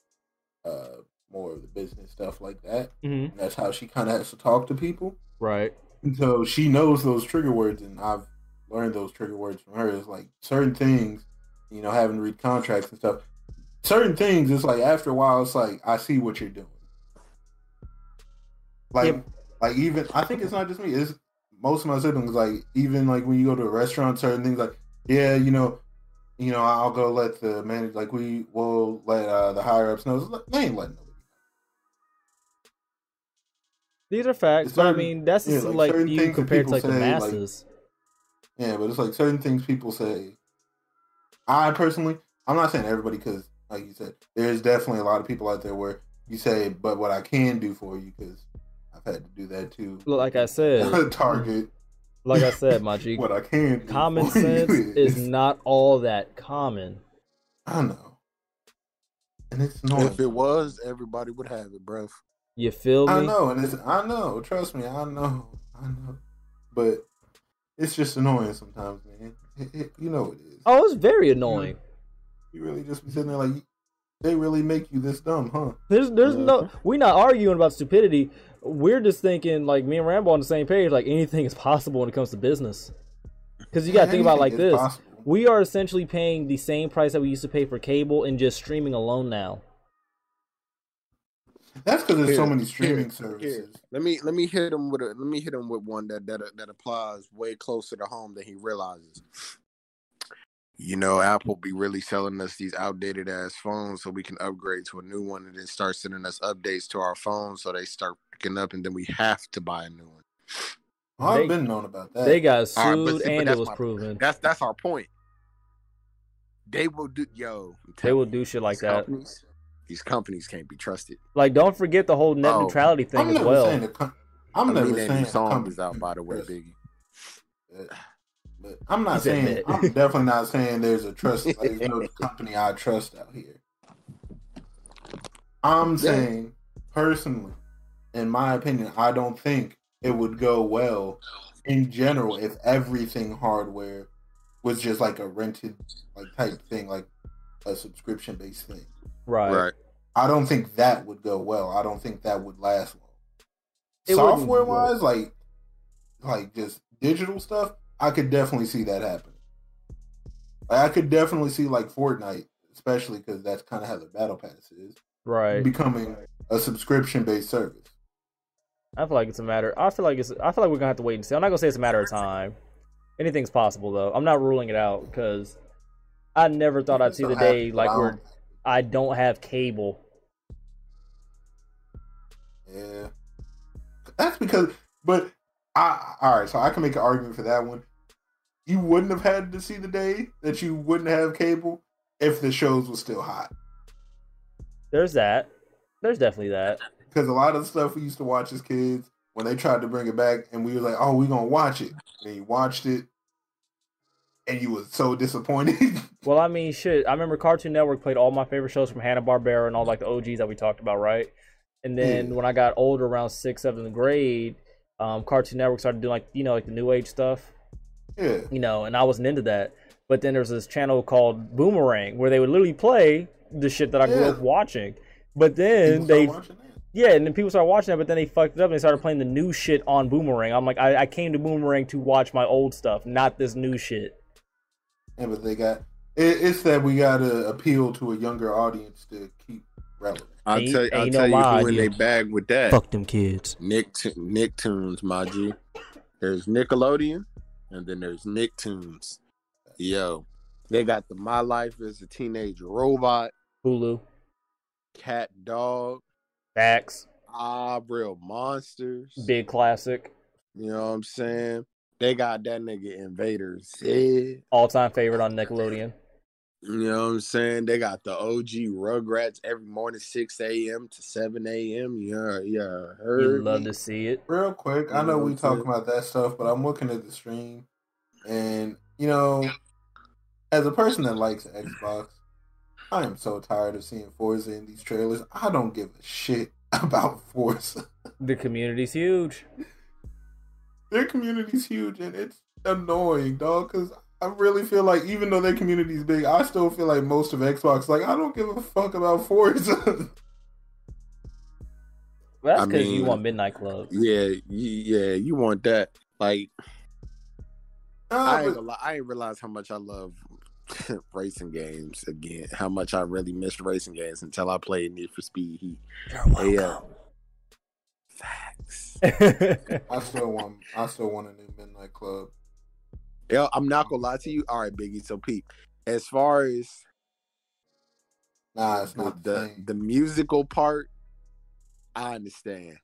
uh more of the business stuff like that. Mm-hmm. And that's how she kind of has to talk to people. Right. So she knows those trigger words, and I've learned those trigger words from her. It's like certain things, you know, having to read contracts and stuff. Certain things, it's like after a while, it's like I see what you're doing. Like, Yep. like even I think it's not just me. It's most of my siblings. Like even like when you go to a restaurant, certain things like, yeah, you know, you know, I'll go let the manager, like we will let uh, the higher ups know. They ain't letting nobody. These are facts, It's but I mean that's yeah, like like you compared to like people the say, like- masses. Yeah, but it's like certain things people say. I personally, I'm not saying everybody because, like you said, there's definitely a lot of people out there where you say, "But what I can do for you," because I've had to do that too. Look, like I said, (laughs) Target. like I said, my (laughs) G, What I can. do common for (laughs) you sense is not all that common. I know, and it's annoying. If it was, everybody would have it, bro. You feel me? I know, and it's I know. Trust me, I know, I know. But it's just annoying sometimes, man. It, it, you know it is. Oh, it's very annoying. You really just be sitting there like, they really make you this dumb, huh? There's there's no Mm-hmm. we're not arguing about stupidity. We're just thinking like me and Rambo on the same page. Like anything is possible when it comes to business. Because you got to think about it like this: possible. we are essentially paying the same price that we used to pay for cable and just streaming alone now. That's because there's so many streaming here. services. Let me let me hit him with a let me hit him with one that that that applies way closer to home than he realizes. You know, Apple be really selling us these outdated ass phones so we can upgrade to a new one and then start sending us updates to our phones so they start picking up and then we have to buy a new one. Oh, I've They- been known about that. They got All right, sued but see, but and it was my- proven. That's that's our point. They will do yo. They will you, do shit like these that. Companies, these companies can't be trusted. Like, don't forget the whole net Oh, neutrality thing I'm as never well. saying the com- I'm I never mean, that saying new song company is out by the way, trust- Biggie. But I'm not saying. I'm (laughs) definitely not saying there's a trust like, (laughs) there's no company I trust out here. I'm saying personally, in my opinion, I don't think it would go well in general if everything hardware was just like a rented like type thing, like a subscription based thing. Right. Right. I don't think that would go well. I don't think that would last long. It Software go- wise, like like just digital stuff, I could definitely see that happening. Like, I could definitely see like Fortnite, especially because that's kind of how the battle pass is, Right. becoming a subscription based service. I feel like it's a matter. I feel like it's. I feel like we're gonna have to wait and see. I'm not gonna say it's a matter of time. Anything's possible though. I'm not ruling it out because I never thought I'd see the Still day like I where don't- I don't have cable. Yeah, that's because. But I all right, so I can make an argument for that one. You wouldn't have had to see the day that you wouldn't have cable if the shows were still hot. There's that. There's definitely that. because a lot of the stuff we used to watch as kids when they tried to bring it back and we were like oh we gonna watch it and you watched it and you was so disappointed (laughs) Well, I mean, shit. I remember Cartoon Network played all my favorite shows from Hanna Barbera and all like the OGs that we talked about, right? And then Yeah. when I got older, around sixth, seventh grade, um, Cartoon Network started doing like you know like the new age stuff, yeah you know, and I wasn't into that. But then there's this channel called Boomerang where they would literally play the shit that I grew up watching. But then they started watching that. Yeah, and then people started watching that, but then they fucked it up and they started playing the new shit on Boomerang. I'm like, I, I came to Boomerang to watch my old stuff, not this new shit. Yeah but they got it, it's that we gotta appeal to a younger audience to keep relevant I'll Ain't- tell, ain't I'll no tell you my who in they bag with that. Fuck them kids. Nick Nicktoons, my G. There's Nickelodeon, and then there's Nicktoons. Yo, they got the My Life as a Teenage Robot, Hulu, Cat Dog, Facts, Ah Real Monsters. big classic, You know what I'm saying? They got that nigga Invader Z. all time favorite on Nickelodeon. You know what I'm saying? They got the OG Rugrats every morning, 6 a.m. to 7 a.m. Yeah, yeah, You heard. love me? to see it. real quick i know know we what I'm talking about that stuff but i'm looking at the stream and you know as a person that likes xbox i am so tired of seeing forza in these trailers i don't give a shit (laughs) about forza The community's huge. Their community's huge and it's annoying, dog. Because I really feel like even though their community's big, I still feel like most of Xbox, like I don't give a fuck about Forza. (laughs) Well, that's because you want Midnight Club. Yeah, yeah, you want that. Like, Nah, I ain't but- I ain't realize how much I love (laughs) racing games again. How much I really missed racing games until I played Need for Speed Heat. You're Yeah. Facts. (laughs) I still want, I still want a new Midnight Club. Yo, I'm not gonna lie to you. All right, Biggie. So, Pete, as far as Nah, it's not the, the, the musical part, I understand.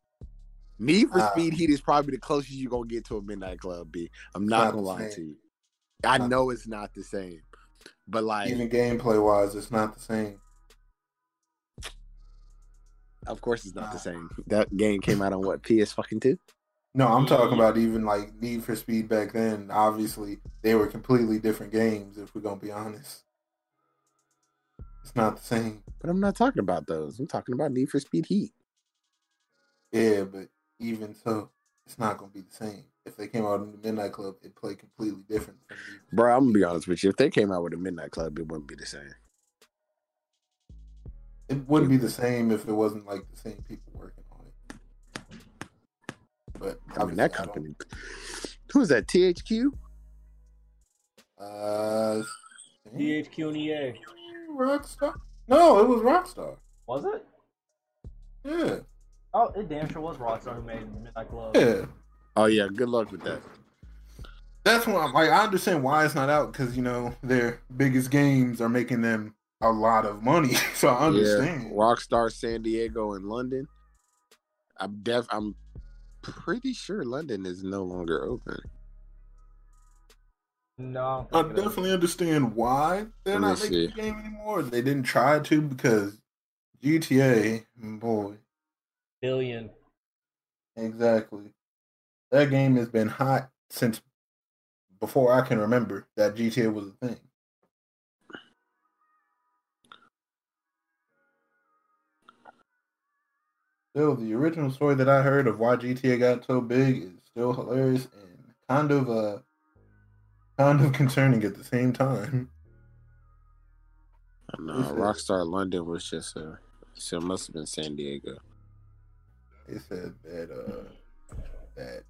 Need for Nah. Speed Heat is probably the closest you're gonna get to a Midnight Club B. I'm not, not gonna lie same. to you. I Not- know it's not the same. But like Even gameplay wise, it's not the same. Of course it's not the same. That game came out on what, PS fucking two? No, I'm talking about even like Need for Speed back then. Obviously, they were completely different games. If we're gonna be honest, it's not the same. But I'm not talking about those. I'm talking about Need for Speed Heat. Yeah, but even so, it's not gonna be the same. If they came out in the Midnight Club, it played completely different. From Need for Bro, I'm gonna be honest with you. If they came out with a Midnight Club, it wouldn't be the same. It wouldn't be the same if it wasn't like the same people working on it. But I mean that obviously, I don't- company. Who is that? THQ? Uh, DHQ and EA. Rockstar. No, it was Rockstar. Was it? Yeah, Oh, it damn sure was Rockstar who made Midnight Club. yeah. Oh yeah, good luck with that. That's why like I understand why it's not out because you know their biggest games are making them a lot of money. (laughs) so I understand. Yeah, Rockstar San Diego and London. I'm def I'm pretty sure London is no longer open. No, I I don't think it is. definitely understand why they're Let not making see. the game anymore. They didn't try to because GTA, boy, billion. exactly. That game has been hot since before I can remember that GTA was a thing. Still, the original story that I heard of why GTA got so big is still hilarious and kind of uh kind of (laughs) concerning at the same time. No, Who's that? Rockstar London was just a. So it must have been San Diego. They said that uh that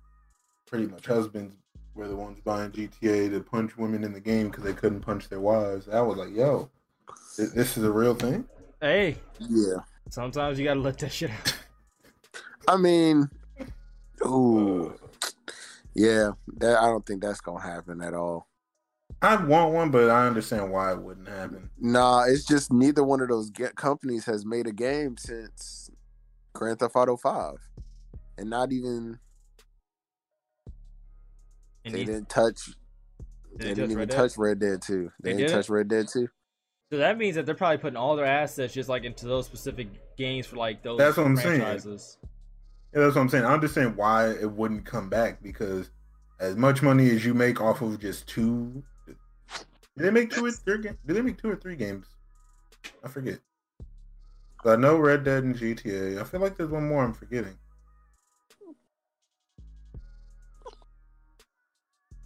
pretty much husbands were the ones buying GTA to punch women in the game because they couldn't punch their wives. I was like, yo, thi- this is a real thing. Hey, Yeah, sometimes you gotta let that shit out. (laughs) I mean, ooh, uh. yeah. That I don't think that's gonna happen at all. I want one, but I understand why it wouldn't happen. Nah, it's just neither one of those get companies has made a game since Grand Theft Auto Five, and not even And they you- didn't touch. They, they didn't touch even Red touch Red Dead Two. They, They didn't did? touch Red Dead Two. So that means that they're probably putting all their assets just like into those specific games for like those That's what I'm saying. Franchises. Yeah, that's what I'm saying. I understand why it wouldn't come back because as much money as you make off of just two, did they make two or three? ga- Did they make two or three games? I forget. But I know Red Dead and GTA. I feel like there's one more I'm forgetting.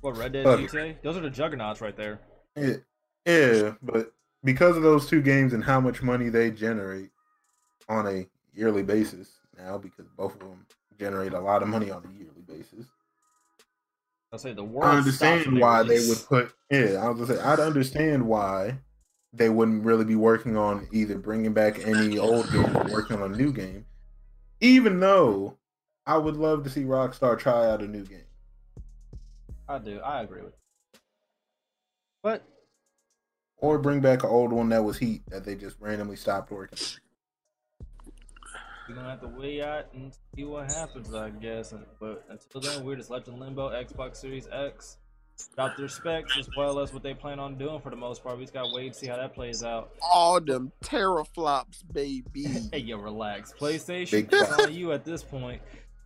What Red Dead Fuck. GTA? Those are the juggernauts right there. Yeah, yeah, but because of those two games and how much money they generate on a yearly basis now, because both of them generate a lot of money on a yearly basis. I'll say the world. I understand when why they would put. Yeah, I was gonna say I'd understand why they wouldn't really be working on either bringing back any old game or working on a new game, even though I would love to see Rockstar try out a new game. I do. I agree with. You. But Or bring back an old one that was Heat that they just randomly stopped working. We're gonna have to wait out and see what happens, I guess. But until then, we're just left in limbo. Xbox Series X dropped their specs as well as what they plan on doing for the most part. We just gotta wait and see how that plays out. All them teraflops, baby. (laughs) Hey, yo, relax. PlayStation, Big it's facts. on you at this point.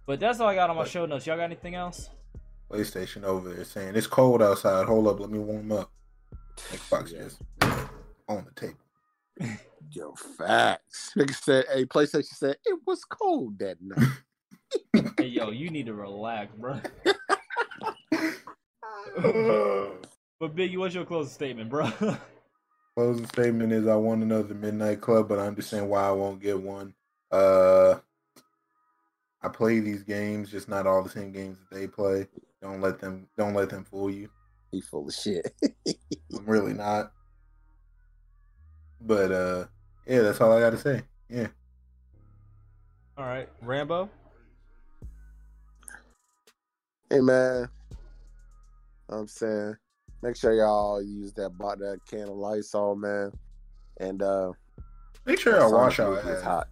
But that's all I got on my show notes. Y'all got anything else? PlayStation over there saying it's cold outside. Hold up, let me warm up. Xbox Yeah. just on the table. (laughs) Yo, facts. (laughs) Nigga said, hey, PlayStation said it was cold that night. (laughs) Hey, yo, you need to relax, bro. (laughs) But Biggie, what's your closing statement, bro? Closing statement is I want another Midnight Club, but I understand why I won't get one. Uh, I play these games, just not all the same games that they play. Don't let them don't let them fool you. He full of shit. I'm really not. But uh, yeah, that's all I got to say. Yeah, all right, Rambo. hey man, I'm saying Make sure y'all use that bought that can of Lysol, man. And uh Make sure y'all wash Sonic our Boom is ass. hot.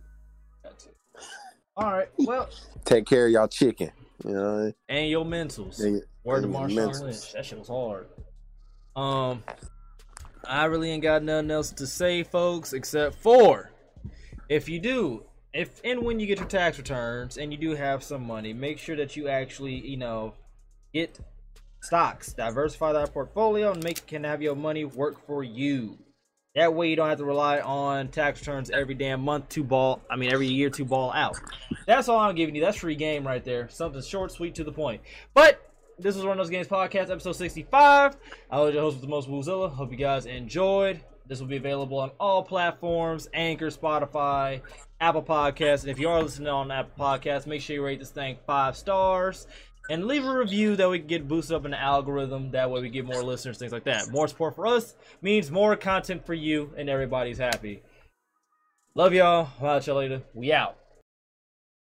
All right. Well, Take care of y'all chicken. You know, and your mentals. and, Word to and Marshawn. Lynch. That shit was hard. Um, I really ain't got nothing else to say, folks, except for if you do, if and when you get your tax returns and you do have some money, make sure that you actually, you know, get stocks, diversify that portfolio, and make can have your money work for you. That way, you don't have to rely on tax returns every damn month to ball. I mean, every year to ball out. That's all I'm giving you. That's free game right there. Something short, sweet, to the point. But this is one of those games podcast, episode 65. I was your host with the most WuZilla. Hope you guys enjoyed. This will be available on all platforms: Anchor, Spotify, Apple Podcasts. And if you are listening on Apple Podcasts, make sure you rate this thing five stars and leave a review that we can get boosted up in the algorithm. That way, we get more listeners, things like that. More support for us means more content for you, and everybody's happy. Love y'all. I'll y'all later. We out.